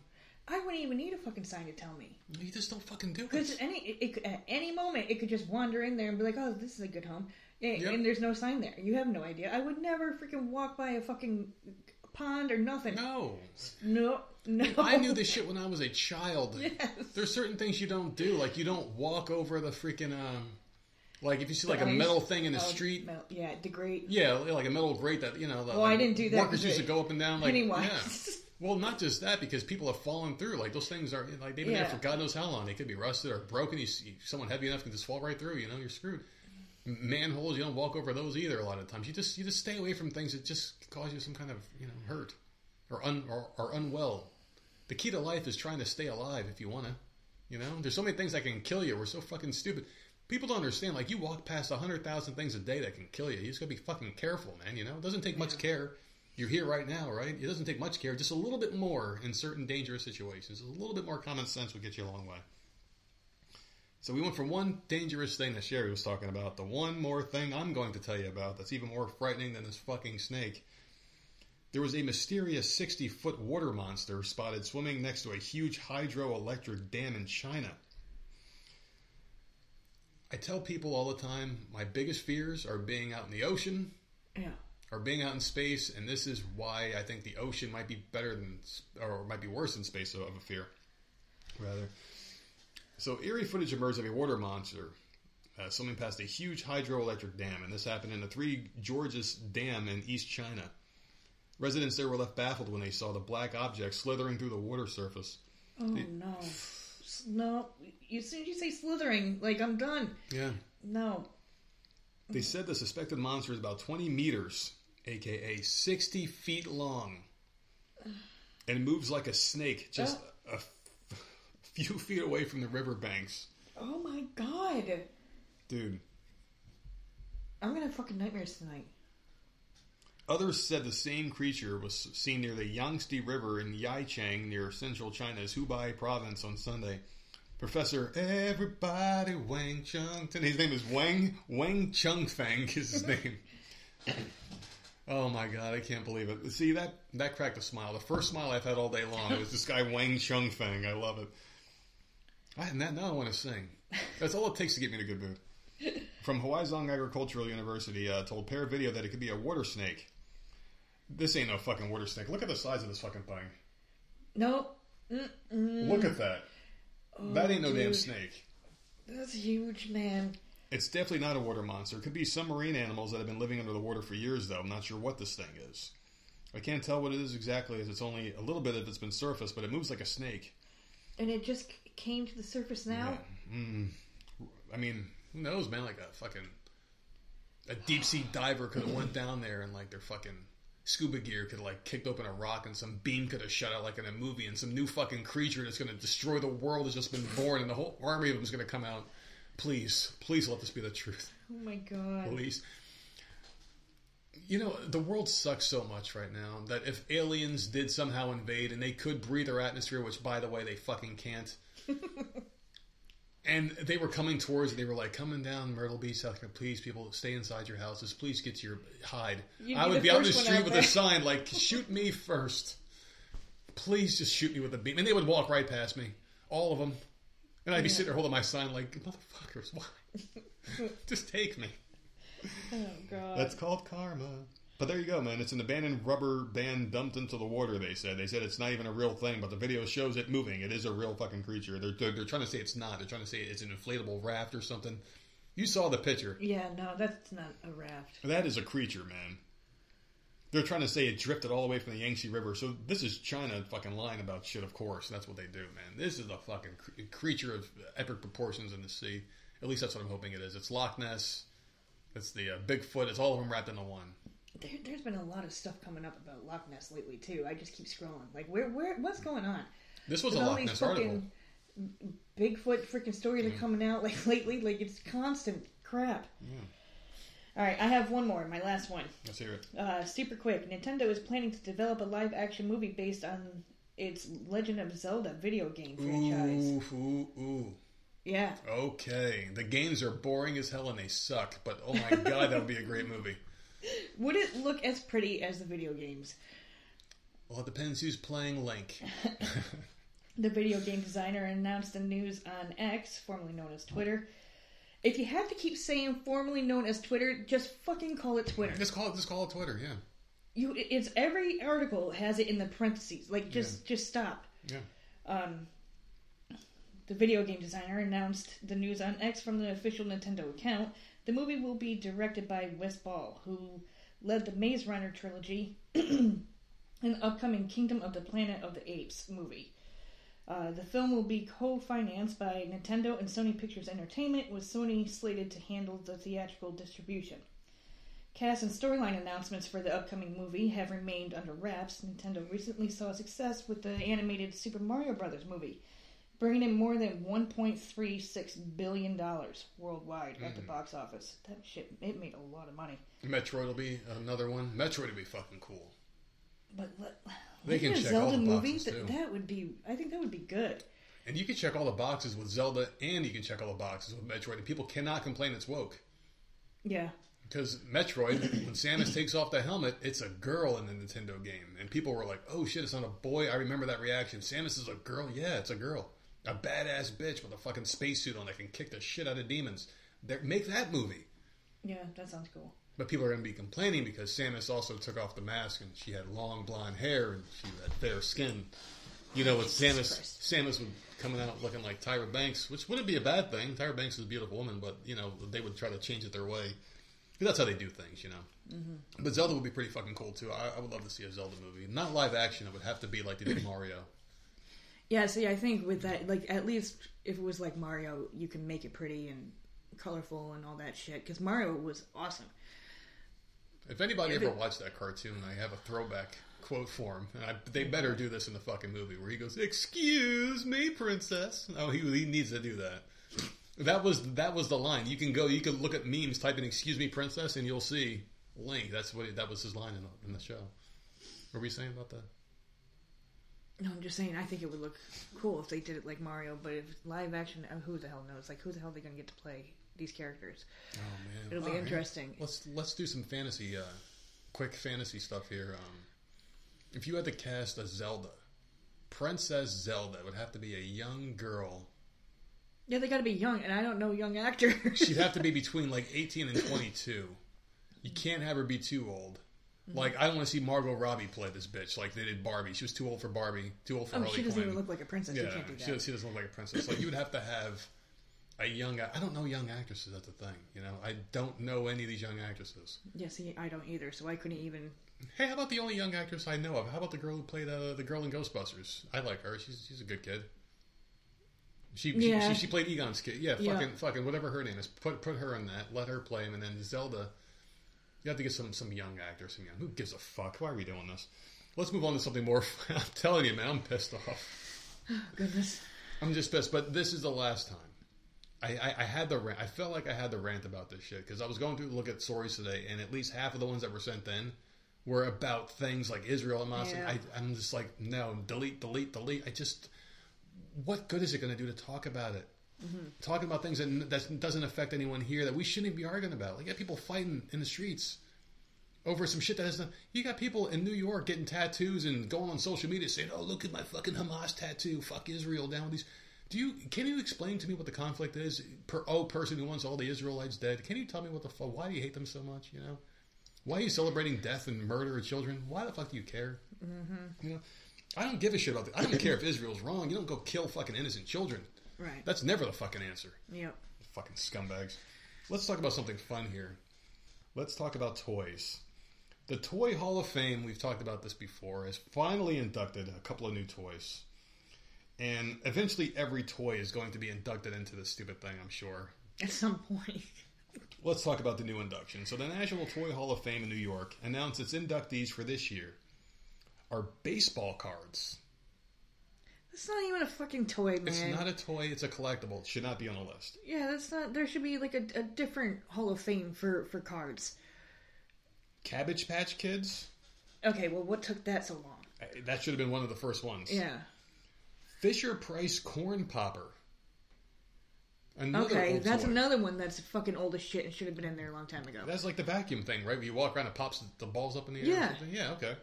I wouldn't even need a fucking sign to tell me. you just don't fucking do it. Because any it, it, at any moment it could just wander in there and be like, "Oh, this is a good home," and, Yep. and there's no sign there. You have no idea. I would never freaking walk by a fucking pond or nothing. No, No, no. I knew this shit when I was a child. Yes. There's certain things you don't do, like you don't walk over the freaking um, like if you see like a metal thing in the Oh, street. mel- yeah, degrade. Yeah, like a metal grate that you know. The, Well, I didn't do that Workers used to go up and down like Pennywise. yeah. Well, not just that, because people have fallen through. Like those things are like they've been there for God knows how long. They could be rusted or broken. You see someone heavy enough can just fall right through. You know, you're screwed. Manholes, you don't walk over those either. A lot of times, you just you just stay away from things that just cause you some kind of you know hurt or un or, or unwell. The key to life is trying to stay alive if you want to. You know, there's so many things that can kill you. We're so fucking stupid. People don't understand. Like you walk past a hundred thousand things a day that can kill you. You just gotta be fucking careful, man. You know, it doesn't take much care. You're here right now, right? It doesn't take much care. Just a little bit more in certain dangerous situations. A little bit more common sense would get you a long way. So we went from one dangerous thing that Sherry was talking about to one more thing I'm going to tell you about that's even more frightening than this fucking snake. There was a mysterious 60 foot water monster spotted swimming next to a huge hydroelectric dam in China. I tell people all the time my biggest fears are being out in the ocean Yeah. or being out in space, and this is why I think the ocean might be better than, or might be worse than space of a fear, rather. So eerie footage emerged of a water monster uh, swimming past a huge hydroelectric dam, and this happened in the Three Gorges Dam in East China. Residents there were left baffled when they saw the black object slithering through the water surface. Oh no. No. As soon as you say slithering, like I'm done. Yeah. No. They said the suspected monster is about 20 meters, aka 60 feet long, and moves like a snake just a f- few feet away from the riverbanks. Oh my god. Dude. I'm gonna have fucking nightmares tonight. Others said the same creature was seen near the Yangtze River in Yichang near central China's Hubei province on Sunday. Professor Everybody Wang Chung. His name is Wang Wang Chung Fang is his name. oh my god, I can't believe it. See that that cracked a smile. The first smile I've had all day long was this guy Wang Chung Fang. I love it. I, now I want to sing. That's all it takes to get me in a good mood. From Huazhong Agricultural University, uh, told Pear Video that it could be a water snake. This ain't no fucking water snake. Look at the size of this fucking thing. Nope. Mm-mm. Look at that. that ain't no damn snake. That's huge, man. It's definitely not a water monster. It could be some marine animals that have been living under the water for years, though. I'm not sure what this thing is. I can't tell what it is exactly, as it's only a little bit if it's been surfaced, but it moves like a snake. And it just came to the surface now. Yeah. Mm. I mean, who knows, man? Like a fucking a deep sea diver could have went down there and like their fucking scuba gear could have like kicked open a rock and some beam could have shut out like in a movie and some new fucking creature that's going to destroy the world has just been born and the whole army of them is going to come out. Please, please let this be the truth. Oh my god. Please. You know, the world sucks so much right now that if aliens did somehow invade and they could breathe our atmosphere, which by the way they fucking can't, and they were coming towards, they were like coming down Myrtle Beach, South Carolina. Please, people, stay inside your houses. Please get to your hide. You'd I be would the be out in the street with there. a sign like, "Shoot me first. Please, just shoot me with a beam." And they would walk right past me, all of them, and I'd be sitting there holding my sign like, "Motherfuckers, why? just take me." Oh god. That's called karma. But there you go, man. It's an abandoned rubber band dumped into the water. They said. They said it's not even a real thing, but the video shows it moving. It is a real fucking creature. They're they're, they're trying to say it's not. They're trying to say it's an inflatable raft or something. You saw the picture. yeah, no, that's not a raft. That is a creature, man. they're trying to say it drifted all the way from the Yangtze River. So this is China fucking lying about shit. Of course, that's what they do, man. This is a fucking cr- creature of epic proportions in the sea. At least that's what I'm hoping it is. It's Loch Ness. It's the uh, Bigfoot. It's all of them wrapped into one. There, there's been a lot of stuff coming up about Loch Ness lately too. I just keep scrolling. Like, where, where, what's going on? This was With a Loch Ness article. Bigfoot freaking stories are coming out like lately. Like it's constant crap. All right, I have one more. My last one. Let's hear it. Uh, super quick. Nintendo is planning to develop a live action movie based on its Legend of Zelda video game franchise. Ooh, ooh, ooh. Yeah. Okay, the games are boring as hell and they suck. But oh my god, that would be a great movie. Would it look as pretty as the video games? Well, it depends who's playing Link. The video game designer announced the news on X, formerly known as Twitter. If you have to keep saying formerly known as Twitter, just fucking call it Twitter. Just call it. Just call it Twitter. Yeah. You, it's every article has it in the parentheses. Like, just, just stop. Yeah. Um, the video game designer announced the news on X from the official Nintendo account. The movie will be directed by Wes Ball, who led the Maze Runner trilogy and the upcoming Kingdom of the Planet of the Apes movie. Uh, the film will be co-financed by Nintendo and Sony Pictures Entertainment, with Sony slated to handle the theatrical distribution. Cast and storyline announcements for the upcoming movie have remained under wraps. Nintendo recently saw success with the animated Super Mario Bros. movie, bringing in more than $1.36 billion worldwide at the mm-hmm. box office. That shit, it made a lot of money. Metroid will be another one. Metroid will be fucking cool. But let, They can a check all Zelda the movie, boxes, th- that would be, I think that would be good. And you can check all the boxes with Zelda, and you can check all the boxes with Metroid, and people cannot complain it's woke. Yeah. Because Metroid, when Samus takes off the helmet, it's a girl in the Nintendo game. And people were like, oh shit, it's not a boy. I remember that reaction. Samus is a girl? Yeah, it's a girl. A badass bitch with a fucking spacesuit on that can kick the shit out of demons. They're, make that movie. Yeah, that sounds cool. But people are going to be complaining because Samus also took off the mask and she had long blonde hair and she had fair skin. You know, with Samus, Christ. Samus would coming out looking like Tyra Banks, which wouldn't be a bad thing. Tyra Banks is a beautiful woman, but you know they would try to change it their way. that's how they do things, you know. Mm-hmm. But Zelda would be pretty fucking cool too. I, I would love to see a Zelda movie, not live action. It would have to be like they did Mario. Yeah, see, I think with that, like, at least if it was like Mario, you can make it pretty and colorful and all that shit. Because Mario was awesome. If anybody Yeah, ever but- watched that cartoon, I have a throwback quote for him. And I, they better do this in the fucking movie where he goes, "Excuse me, princess." Oh, he, he needs to do that. That was that was the line. You can go. You can look at memes, type in "Excuse me, princess," and you'll see Link. That's what that was his line in the, in the show. What were we saying about that? No, I'm just saying, I think it would look cool if they did it like Mario, but if live action, uh, who the hell knows? Like, who the hell are they going to get to play these characters? Oh man, It'll be All right. interesting. Let's let's do some fantasy, uh, quick fantasy stuff here. Um, if you had to cast a Zelda, Princess Zelda, would have to be a young girl Yeah, they got to be young, and I don't know young actors. She'd have to be between like 18 and 22. You can't have her be too old. Mm-hmm. Like, I don't want to see Margot Robbie play this bitch like they did Barbie. She was too old for Barbie, too old for oh, Harley she doesn't Quinn. even look like a princess. yeah, you can't do she, that. she doesn't look like a princess. Like, you would have to have a young. I don't know young actresses. That's the thing. You know, I don't know any of these young actresses. Yeah, see, I don't either, so I couldn't even. Hey, how about the only young actress I know of? How about the girl who played uh, the girl in Ghostbusters? I like her. She's she's a good kid. She she, Yeah. she, she played Egon's kid. Yeah, Yeah. fucking fucking whatever her name is. Put put her in that. Let her play him, and then Zelda. You have to get some some young actor, some young. Who gives a fuck? Why are we doing this? Let's move on to something more. I'm telling you, man, I'm pissed off. Oh, goodness. I'm just pissed. But this is the last time. I, I, I had the rant. I felt like I had the rant about this shit because I was going through to look at stories today, and at least half of the ones that were sent in were about things like Israel and and Yeah. I, I'm just like, no, delete, delete, delete. I just, what good is it going to do to talk about it? Talking about things that, that doesn't affect anyone here that we shouldn't be arguing about. Like, you got people fighting in the streets over some shit that has. nothing. You got people in New York getting tattoos and going on social media saying, "Oh, look at my fucking Hamas tattoo. Fuck Israel down with these." Do you can you explain to me what the conflict is? Per oh, person who wants all the Israelites dead. Can you tell me what the fuck? Why do you hate them so much? You know, why are you celebrating death and murder of children? Why the fuck do you care? Mm-hmm. You know, I don't give a shit about that. I don't care if Israel's wrong. You don't go kill fucking innocent children. Right. That's never the fucking answer. Yep. Fucking scumbags. Let's talk about something fun here. Let's talk about toys. The Toy Hall of Fame, we've talked about this before, has finally inducted a couple of new toys. And eventually every toy is going to be inducted into this stupid thing, I'm sure. At some point. Let's talk about the new induction. So, the National Toy Hall of Fame in New York announced its inductees for this year are baseball cards. That's not even a fucking toy, man. It's not a toy, it's a collectible. It should not be on the list. yeah, that's not. There should be like a, a different Hall of Fame for for cards. Cabbage Patch Kids? Okay, well, what took that so long? That should have been one of the first ones. Yeah. Fisher Price Corn Popper. Another Okay, that's toy. another one that's fucking old as shit and should have been in there a long time ago. That's like the vacuum thing, right? Where you walk around and pops the balls up in the air. Yeah. Or something? Yeah. Okay.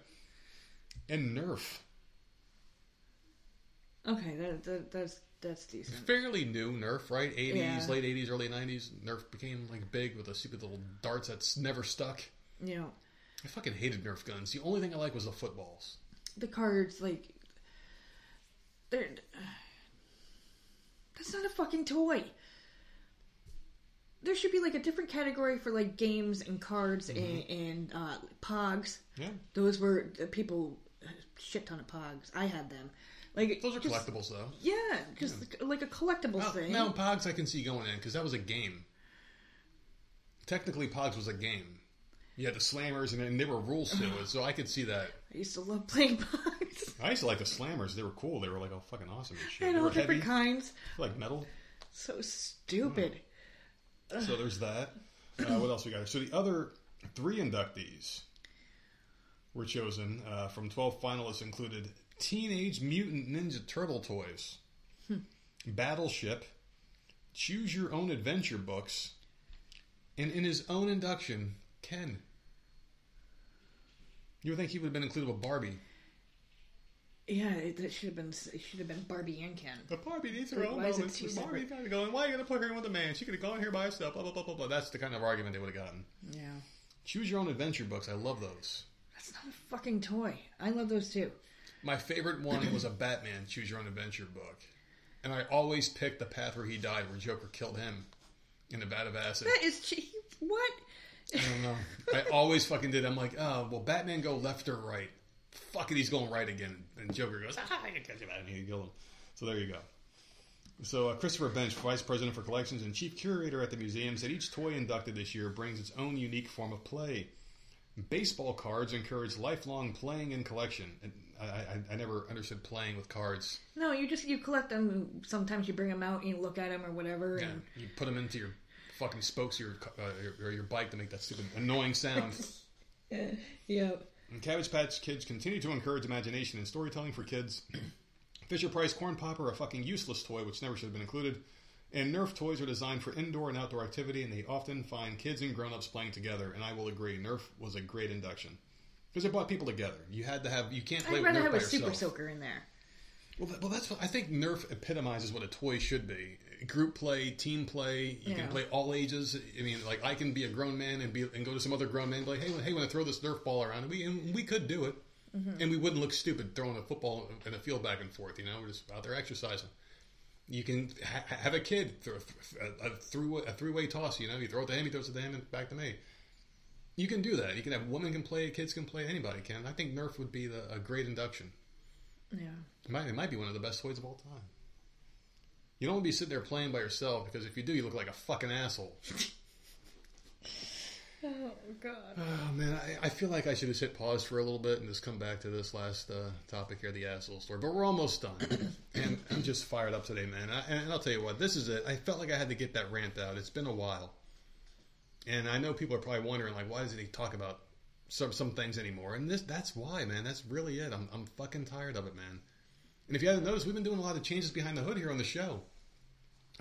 And Nerf, Okay, that, that that's that's decent. fairly new Nerf, right? Eighties, Yeah. late eighties, early nineties. Nerf became like big with the stupid little darts that's never stuck. You know, I fucking hated Nerf guns. The only thing I like was the footballs. the cards like they're that's not a fucking toy. There should be like a different category for like games and cards and, and uh, pogs. Yeah, Those were people shit ton of pogs. I had them. Like those are collectibles though. Yeah, just like a collectible Now, thing. now Pogs I can see going in because that was a game. Technically, Pogs was a game. You had the slammers and then there were rules to it, so I could see that. I used to love playing pogs. I used to like the slammers. They were cool. They were like oh fucking awesome and shit. and all were heavy, different kinds. like metal. So stupid. So there's that. Uh, what else we got? So the other three inductees were chosen uh, from 12 finalists included Teenage Mutant Ninja Turtle toys, hmm. Battleship, Choose Your Own Adventure books, and in his own induction, Ken. You would think he would have been included with Barbie. Yeah, it, it should have been. It should have been Barbie and Ken. But Barbie needs her Wait, own why is it moments. Barbie kind of going, why are you going to put her in with a man? She could have gone here by herself, blah, blah, blah, blah, blah. That's the kind of argument they would have gotten. Yeah, Choose Your Own Adventure books. I love those. that's not a fucking toy. I love those too. My favorite one was a Batman Choose Your Own Adventure book. And I always picked the path where he died, where Joker killed him in a vat of acid. That is che- what? I don't know. I always fucking did. I'm like, oh, will Batman go left or right? Fuck it, he's going right again. And Joker goes, ah, I can catch him and he kill him. So there you go. So uh, Christopher Bensch, Vice President for Collections and Chief Curator at the museum, said each toy inducted this year brings its own unique form of play. Baseball cards encourage lifelong playing and collection. And I, I, I never understood playing with cards. No, you just you collect them. Sometimes you bring them out and you look at them or whatever. Yeah, And you put them into your fucking spokes of your, uh, your, or your bike to make that stupid annoying sound. yeah, And Cabbage Patch Kids continue to encourage imagination and storytelling for kids. Fisher Price Corn Popper, a fucking useless toy which never should have been included. And Nerf toys are designed for indoor and outdoor activity, and they often find kids and grown-ups playing together. And I will agree, Nerf was a great induction because it brought people together. You had to have, you can't play I'd with rather Nerf have a super soaker in there. Well, that, well, that's what I think. Nerf epitomizes what a toy should be: group play, team play. You Yeah. can play all ages. I mean, like I can be a grown man and be and go to some other grown man and be like, hey, hey, when I throw this Nerf ball around, and we and we could do it, mm-hmm. and we wouldn't look stupid throwing a football in a field back and forth. You know, we're just out there exercising. You can ha- have a kid throw a, a, through a three way toss. You know, you throw it to him, he throws it to him, and back to me. You can do that. You can have women can play, kids can play, anybody can. I think Nerf would be the, a great induction. Yeah. It might, it might be one of the best toys of all time. You don't want to be sitting there playing by yourself because if you do, you look like a fucking asshole. Oh god. Oh man, I, I feel like I should just hit pause for a little bit and just come back to this last uh, topic here, the asshole story. But we're almost done, and I'm just fired up today, man. I, and I'll tell you what, this is it. I felt like I had to get that rant out. It's been a while, and I know people are probably wondering, like, why doesn't he talk about some some things anymore? And this, that's why, man. That's really it. I'm I'm fucking tired of it, man. And if you haven't noticed, we've been doing a lot of changes behind the hood here on the show.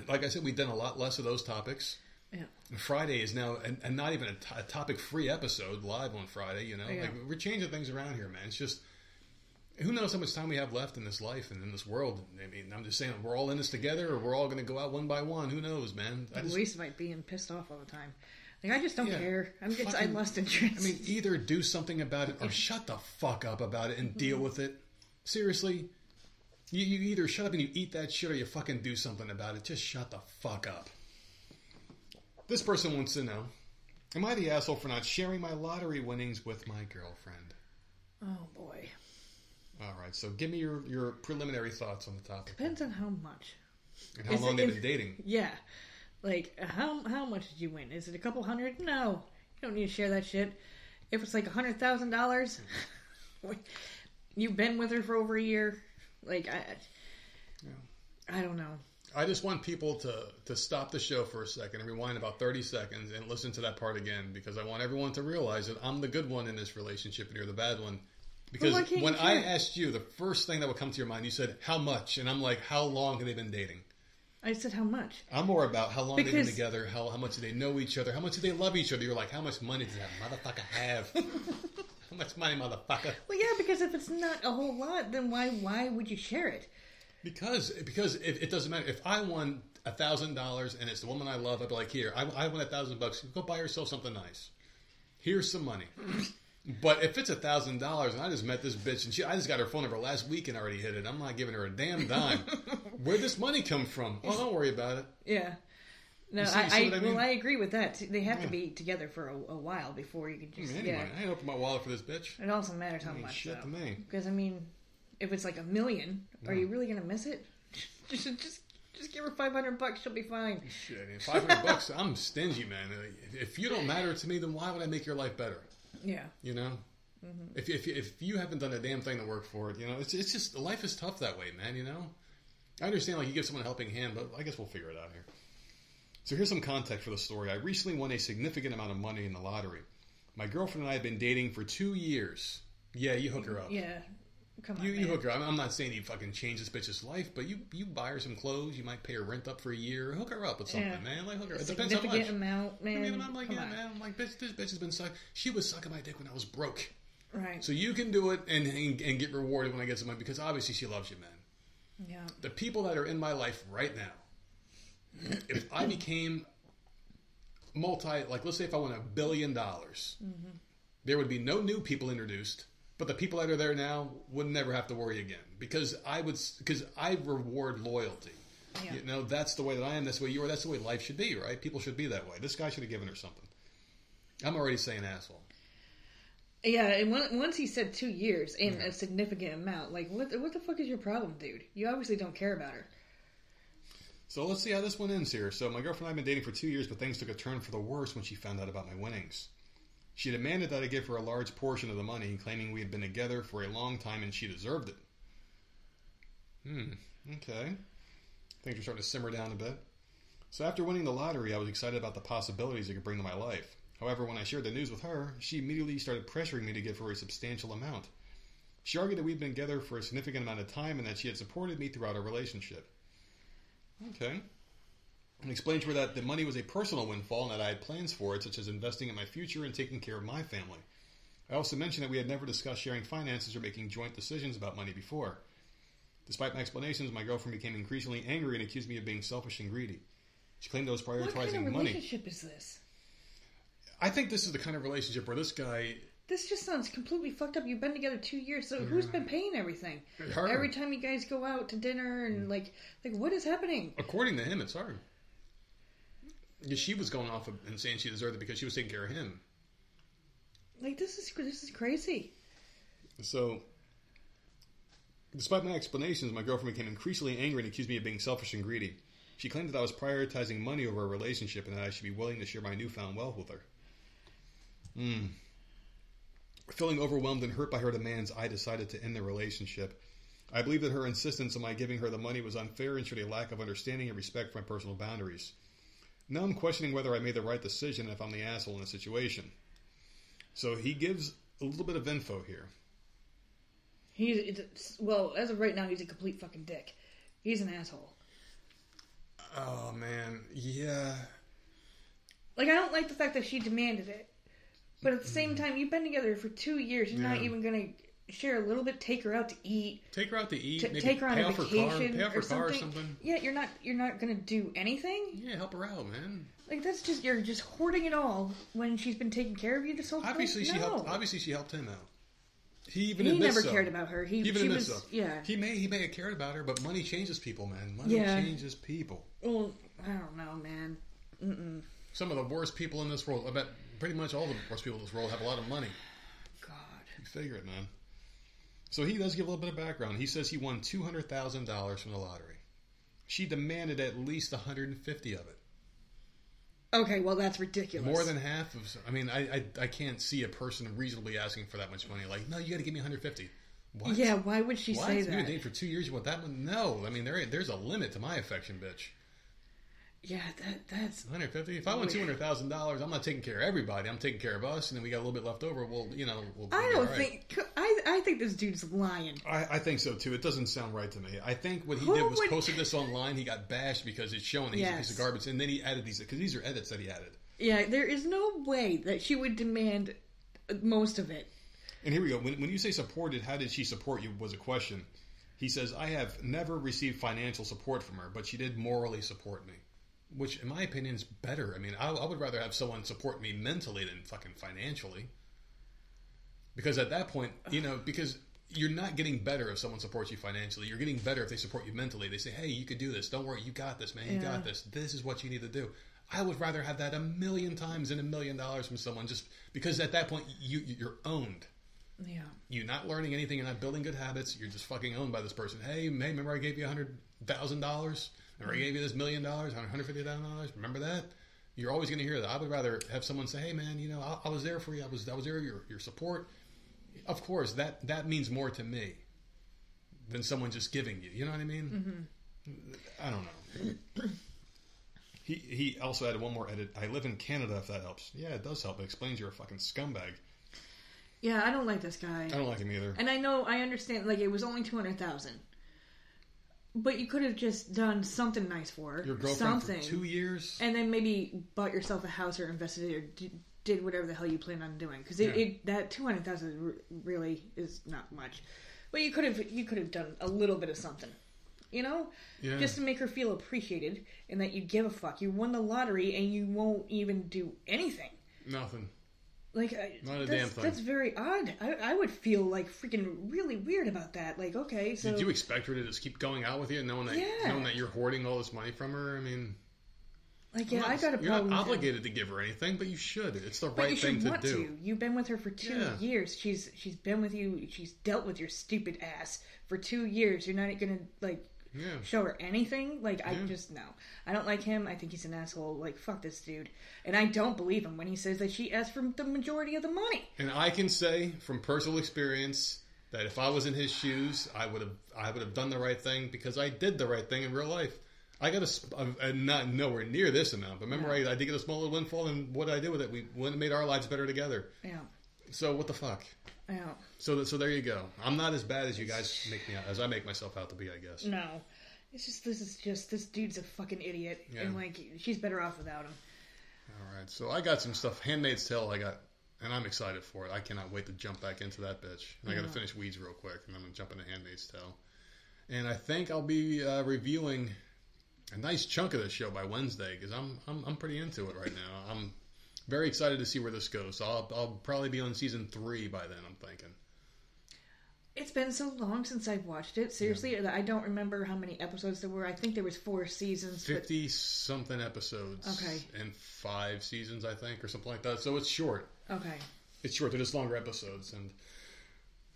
Like I said, we've done a lot less of those topics. Yeah. Friday is now, and, and not even a, t- a topic-free episode live on Friday. You know, Yeah. like we're changing things around here, man. It's just who knows how much time we have left in this life and in this world. I mean, I'm just saying we're all in this together, or we're all going to go out one by one. Who knows, man? I just, Luis might be pissed off all the time. Like I just don't Yeah. care. I'm just I Fucking- lost interest. I mean, either do something about it or shut the fuck up about it and deal mm-hmm. with it. Seriously, you, you either shut up and you eat that shit or you fucking do something about it. Just shut the fuck up. This person wants to know Am I the asshole for not sharing my lottery winnings with my girlfriend? Oh boy. All right, so give me your, your preliminary thoughts on the topic Depends on how much. and how Is long it- they've been dating. Yeah. Like how how much did you win? Is it a couple hundred? No. You don't need to share that shit. If it's like a hundred thousand dollars, you've been with her for over a year. Like I, I don't know. I just want people to to stop the show for a second and rewind about thirty seconds and listen to that part again because I want everyone to realize that I'm the good one in this relationship and you're the bad one. Because when I asked you, the first thing that would come to your mind, you said how much, and I'm like, how long have they been dating? I said how much? I'm more about how long they've been together, how how much do they know each other, how much do they love each other. You're like, how much money does that motherfucker have? how much money, motherfucker? Well, yeah, because if it's not a whole lot, then why why would you share it? Because because it, it doesn't matter if I won a thousand dollars and it's the woman I love, I'd be like, here, I, I won a thousand bucks. Go buy yourself something nice. Here's some money. But if it's a thousand dollars and I just met this bitch and she, I just got her phone number last week and already hit it, I'm not giving her a damn dime. Where'd this money come from? Oh, don't worry about it. Yeah. No, see- I, see I, I mean? well, I agree with that. They have to be together for a, a while before you can just. Anyway, Yeah. I ain't open my wallet for this bitch. It also matters how much. shit though. to me. Because I mean, if it's like a million, are you really gonna miss it? just, just, just give her five hundred bucks. She'll be fine. Shit, five hundred bucks. I'm stingy, man. If you don't matter to me, then why would I make your life better? Yeah. You know, mm-hmm. if, if if you haven't done a damn thing to work for it, you know, it's it's just life is tough that way, man. You know, I understand like you give someone a helping hand, but I guess we'll figure it out here. So here's some context for the story. I recently won a significant amount of money in the lottery. My girlfriend and I have been dating for two years. Yeah, you hook her up. Yeah. Come on. You, you man. hook her. I'm, I'm not saying you fucking change this bitch's life, but you you buy her some clothes. You might pay her rent up for a year. Hook her up with something, Yeah. man. Like hook her. It depends how significant much. amount, I man. mean, I'm like, Come yeah, on. man. I'm like, bitch, this bitch has been sucking. She was sucking my dick when I was broke. Right. So you can do it and, and, and get rewarded when I get some money because obviously she loves you, man. yeah. The people that are in my life right now, if I became multi, like let's say if I won a billion dollars, mm-hmm. there would be no new people introduced, but the people that are there now would never have to worry again because I would because I reward loyalty. Yeah. You know, that's the way that I am. That's the way you are. That's the way life should be, right? People should be that way. This guy should have given her something. I'm already saying asshole. Yeah, and when, once he said two years and a significant amount, like what? What the fuck is your problem, dude? You obviously don't care about her. So let's see how this one ends here. So my girlfriend and I have been dating for two years, but things took a turn for the worse when she found out about my winnings. She demanded that I give her a large portion of the money, claiming we had been together for a long time and she deserved it. Hmm. Okay. Things are starting to simmer down a bit. So after winning the lottery, I was excited about the possibilities it could bring to my life. However, when I shared the news with her, she immediately started pressuring me to give her a substantial amount. She argued that we'd been together for a significant amount of time and that she had supported me throughout our relationship. Okay. And explained to her that the money was a personal windfall and that I had plans for it, such as investing in my future and taking care of my family. I also mentioned that we had never discussed sharing finances or making joint decisions about money before. Despite my explanations, my girlfriend became increasingly angry and accused me of being selfish and greedy. She claimed I was prioritizing money. What kind of money. relationship is this? I think this is the kind of relationship where this guy This just sounds completely fucked up. You've been together two years, so who's been paying everything? Every time you guys go out to dinner and mm. like, like what is happening? According to him, it's hard. Because she was going off and saying she deserved it because she was taking care of him. Like this is this is crazy. So, despite my explanations, my girlfriend became increasingly angry and accused me of being selfish and greedy. She claimed that I was prioritizing money over a relationship and that I should be willing to share my newfound wealth with her. Hmm. Feeling overwhelmed and hurt by her demands, I decided to end the relationship. I believe that her insistence on my giving her the money was unfair and showed a lack of understanding and respect for my personal boundaries. Now I'm questioning whether I made the right decision if I'm the asshole in the situation. So he gives a little bit of info here. He's it's, well, as of right now, he's a complete fucking dick. He's an asshole. Oh man, yeah. Like I don't like the fact that she demanded it, but at the same mm-hmm. time, you've been together for two years. You're not even gonna share a little bit, take her out to eat, Take her out to eat. t- maybe take her on pay a off her car, vacation pay off her or car or something. something. Yeah, you're not you're not gonna do anything. Yeah, help her out, man. Like that's just you're just hoarding it all when she's been taking care of you this whole time. Obviously, she No. helped. Obviously, she helped him out. He even He never so. cared about her. He, He even admits was so. yeah. He may he may have cared about her, but money changes people, man. Money Yeah. changes people. Well, I don't know, man. Mm-mm. Some of the worst people in this world. I bet pretty much all the worst people in this world have a lot of money. God. You figure it, man. So he does give a little bit of background. He says he won two hundred thousand dollars from the lottery. She demanded at least one hundred and fifty of it. Okay, well that's ridiculous. More than half of. I mean, I, I I can't see a person reasonably asking for that much money. Like, no, you got to give me one hundred fifty. What? Yeah, why would she What? say You've been dating for two years. You want that one? No. I mean, there there's a limit to my affection, bitch. Yeah, that that's 150. If I want two hundred thousand dollars, I'm not taking care of everybody. I'm taking care of us, and then we got a little bit left over. Well, you know, we'll, I we'll don't right. think I I think this dude's lying. I, I think so too. It doesn't sound right to me. I think what he Who did was would- posted this online. He got bashed because it's showing that he's a piece of garbage, and then he added these because these are edits that he added. Yeah, there is no way that she would demand uh, most of it. And here we go. When, when you say supported, how did she support you? Was a question. He says, I have never received financial support from her, but she did morally support me. Which, in my opinion, is better. I mean, I, I would rather have someone support me mentally than fucking financially. Because at that point, you know, because you're not getting better if someone supports you financially. You're getting better if they support you mentally. They say, hey, you could do this. Don't worry. You got this, man. You Yeah. got this. This is what you need to do. I would rather have that a million times than a million dollars from someone just because at that point, you, you're owned. Yeah. You're not learning anything. You're not building good habits. You're just fucking owned by this person. Hey, hey, remember I gave you a hundred thousand dollars? Remember I gave you this million dollars, one hundred fifty thousand dollars? Remember that? You're always going to hear that. I would rather have someone say, "Hey, man, you know, I, I was there for you. I was, I was there. Your, your support. Of course, that that means more to me than someone just giving you. You know what I mean? Mm-hmm. I don't know. He he also added one more edit. I live in Canada. If that helps, yeah, it does help. It explains you're a fucking scumbag. Yeah, I don't like this guy. I don't like him either. And I know I understand like it was only 200,000. But you could have just done something nice for her. Your girlfriend something. for two years. and then maybe bought yourself a house or invested it or d- did whatever the hell you plan on doing because it, Yeah. it that 200,000 really is not much. But you could have you could have done a little bit of something. You know? Yeah. Just to make her feel appreciated and that you give a fuck. You won the lottery and you won't even do anything. Nothing. Like, Not a that's, damn thing. That's very odd. I, I would feel like freaking really weird about that. Like, okay, so Did you expect her to just keep going out with you, knowing that Yeah. knowing that you're hoarding all this money from her? I mean, like, yeah, I got a problem. You're problem. not with that. obligated to give her anything, but you should. It's the But right you thing should to want do. to. You've been with her for two Yeah. years. She's she's been with you. She's dealt with your stupid ass for two years. You're not gonna like Yeah. show her anything. Like I Yeah. just no. I don't like him. I think he's an asshole. Like fuck this dude. And I don't believe him when he says that she asked for the majority of the money. And I can say from personal experience that if I was in his shoes, I would have I would have done the right thing because I did the right thing in real life. I got a, a, not nowhere near this amount, but remember I, I did get a small little windfall, and what did I do with it? We went and made our lives better together. Yeah. So what the fuck? Yeah. So so there you go. I'm not as bad as you guys make me out, as I make myself out to be, I guess. No. It's just this is just this dude's a fucking idiot. Yeah. And like she's better off without him. All right, so I got some stuff. Handmaid's Tale, I got, and I'm excited for it. I cannot wait to jump back into that bitch. And I got to finish Weeds real quick, and then I'm gonna jump into Handmaid's Tale. And I think I'll be uh, reviewing a nice chunk of this show by Wednesday because I'm, I'm I'm pretty into it right now. I'm very excited to see where this goes. So I'll I'll probably be on season three by then. I'm thinking. It's been so long since I've watched it. Seriously, that I don't remember how many episodes there were. I think there was four seasons. but- Fifty something episodes. Okay. And five seasons, I think, or something like that. So it's short. Okay. it's short. They're just longer episodes, and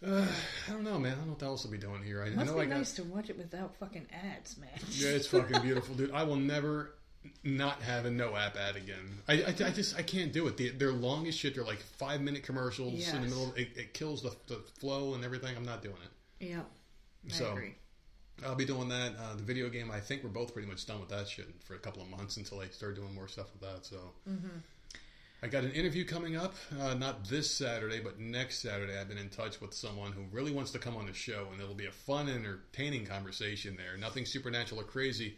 uh, I don't know, man. I don't know what else I'll be doing here. I, I Must know be I got. nice to watch it without fucking ads, man. Yeah, it's fucking beautiful, dude. I will never not have a no app ad again. I, I, I just I can't do it. They, they're long as shit. They're like five minute commercials in the Yes. middle. It, it kills the, the flow and everything. I'm not doing it. yeah. I So- agree. I'll be doing that. Uh, the video game, I think we're both pretty much done with that shit for a couple of months until I start doing more stuff with that. So, I got an interview coming up, uh, not this Saturday, but next Saturday. I've been in touch with someone who really wants to come on the show, and it'll be a fun, entertaining conversation there. Nothing supernatural or crazy.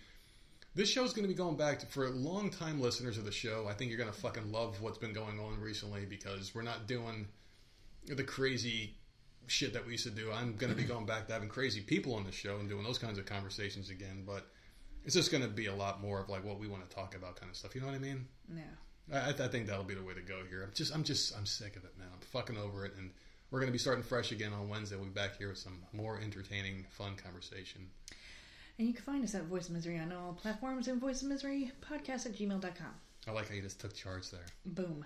This show's going to be going back to, for long-time listeners of the show. I think you're going to fucking love what's been going on recently because we're not doing the crazy shit that we used to do. I'm going to be going back to having crazy people on the show and doing those kinds of conversations again. But it's just going to be a lot more of like what we want to talk about, kind of stuff. You know what I mean? Yeah. I, I think that'll be the way to go here. I'm just, I'm just, I'm sick of it, man. I'm fucking over it, and we're going to be starting fresh again on Wednesday. We'll be back here with some more entertaining, fun conversation. And you can find us at Voice of Misery on all platforms and Voice of Misery podcast at gmail.com. I like how you just took charge there. Boom.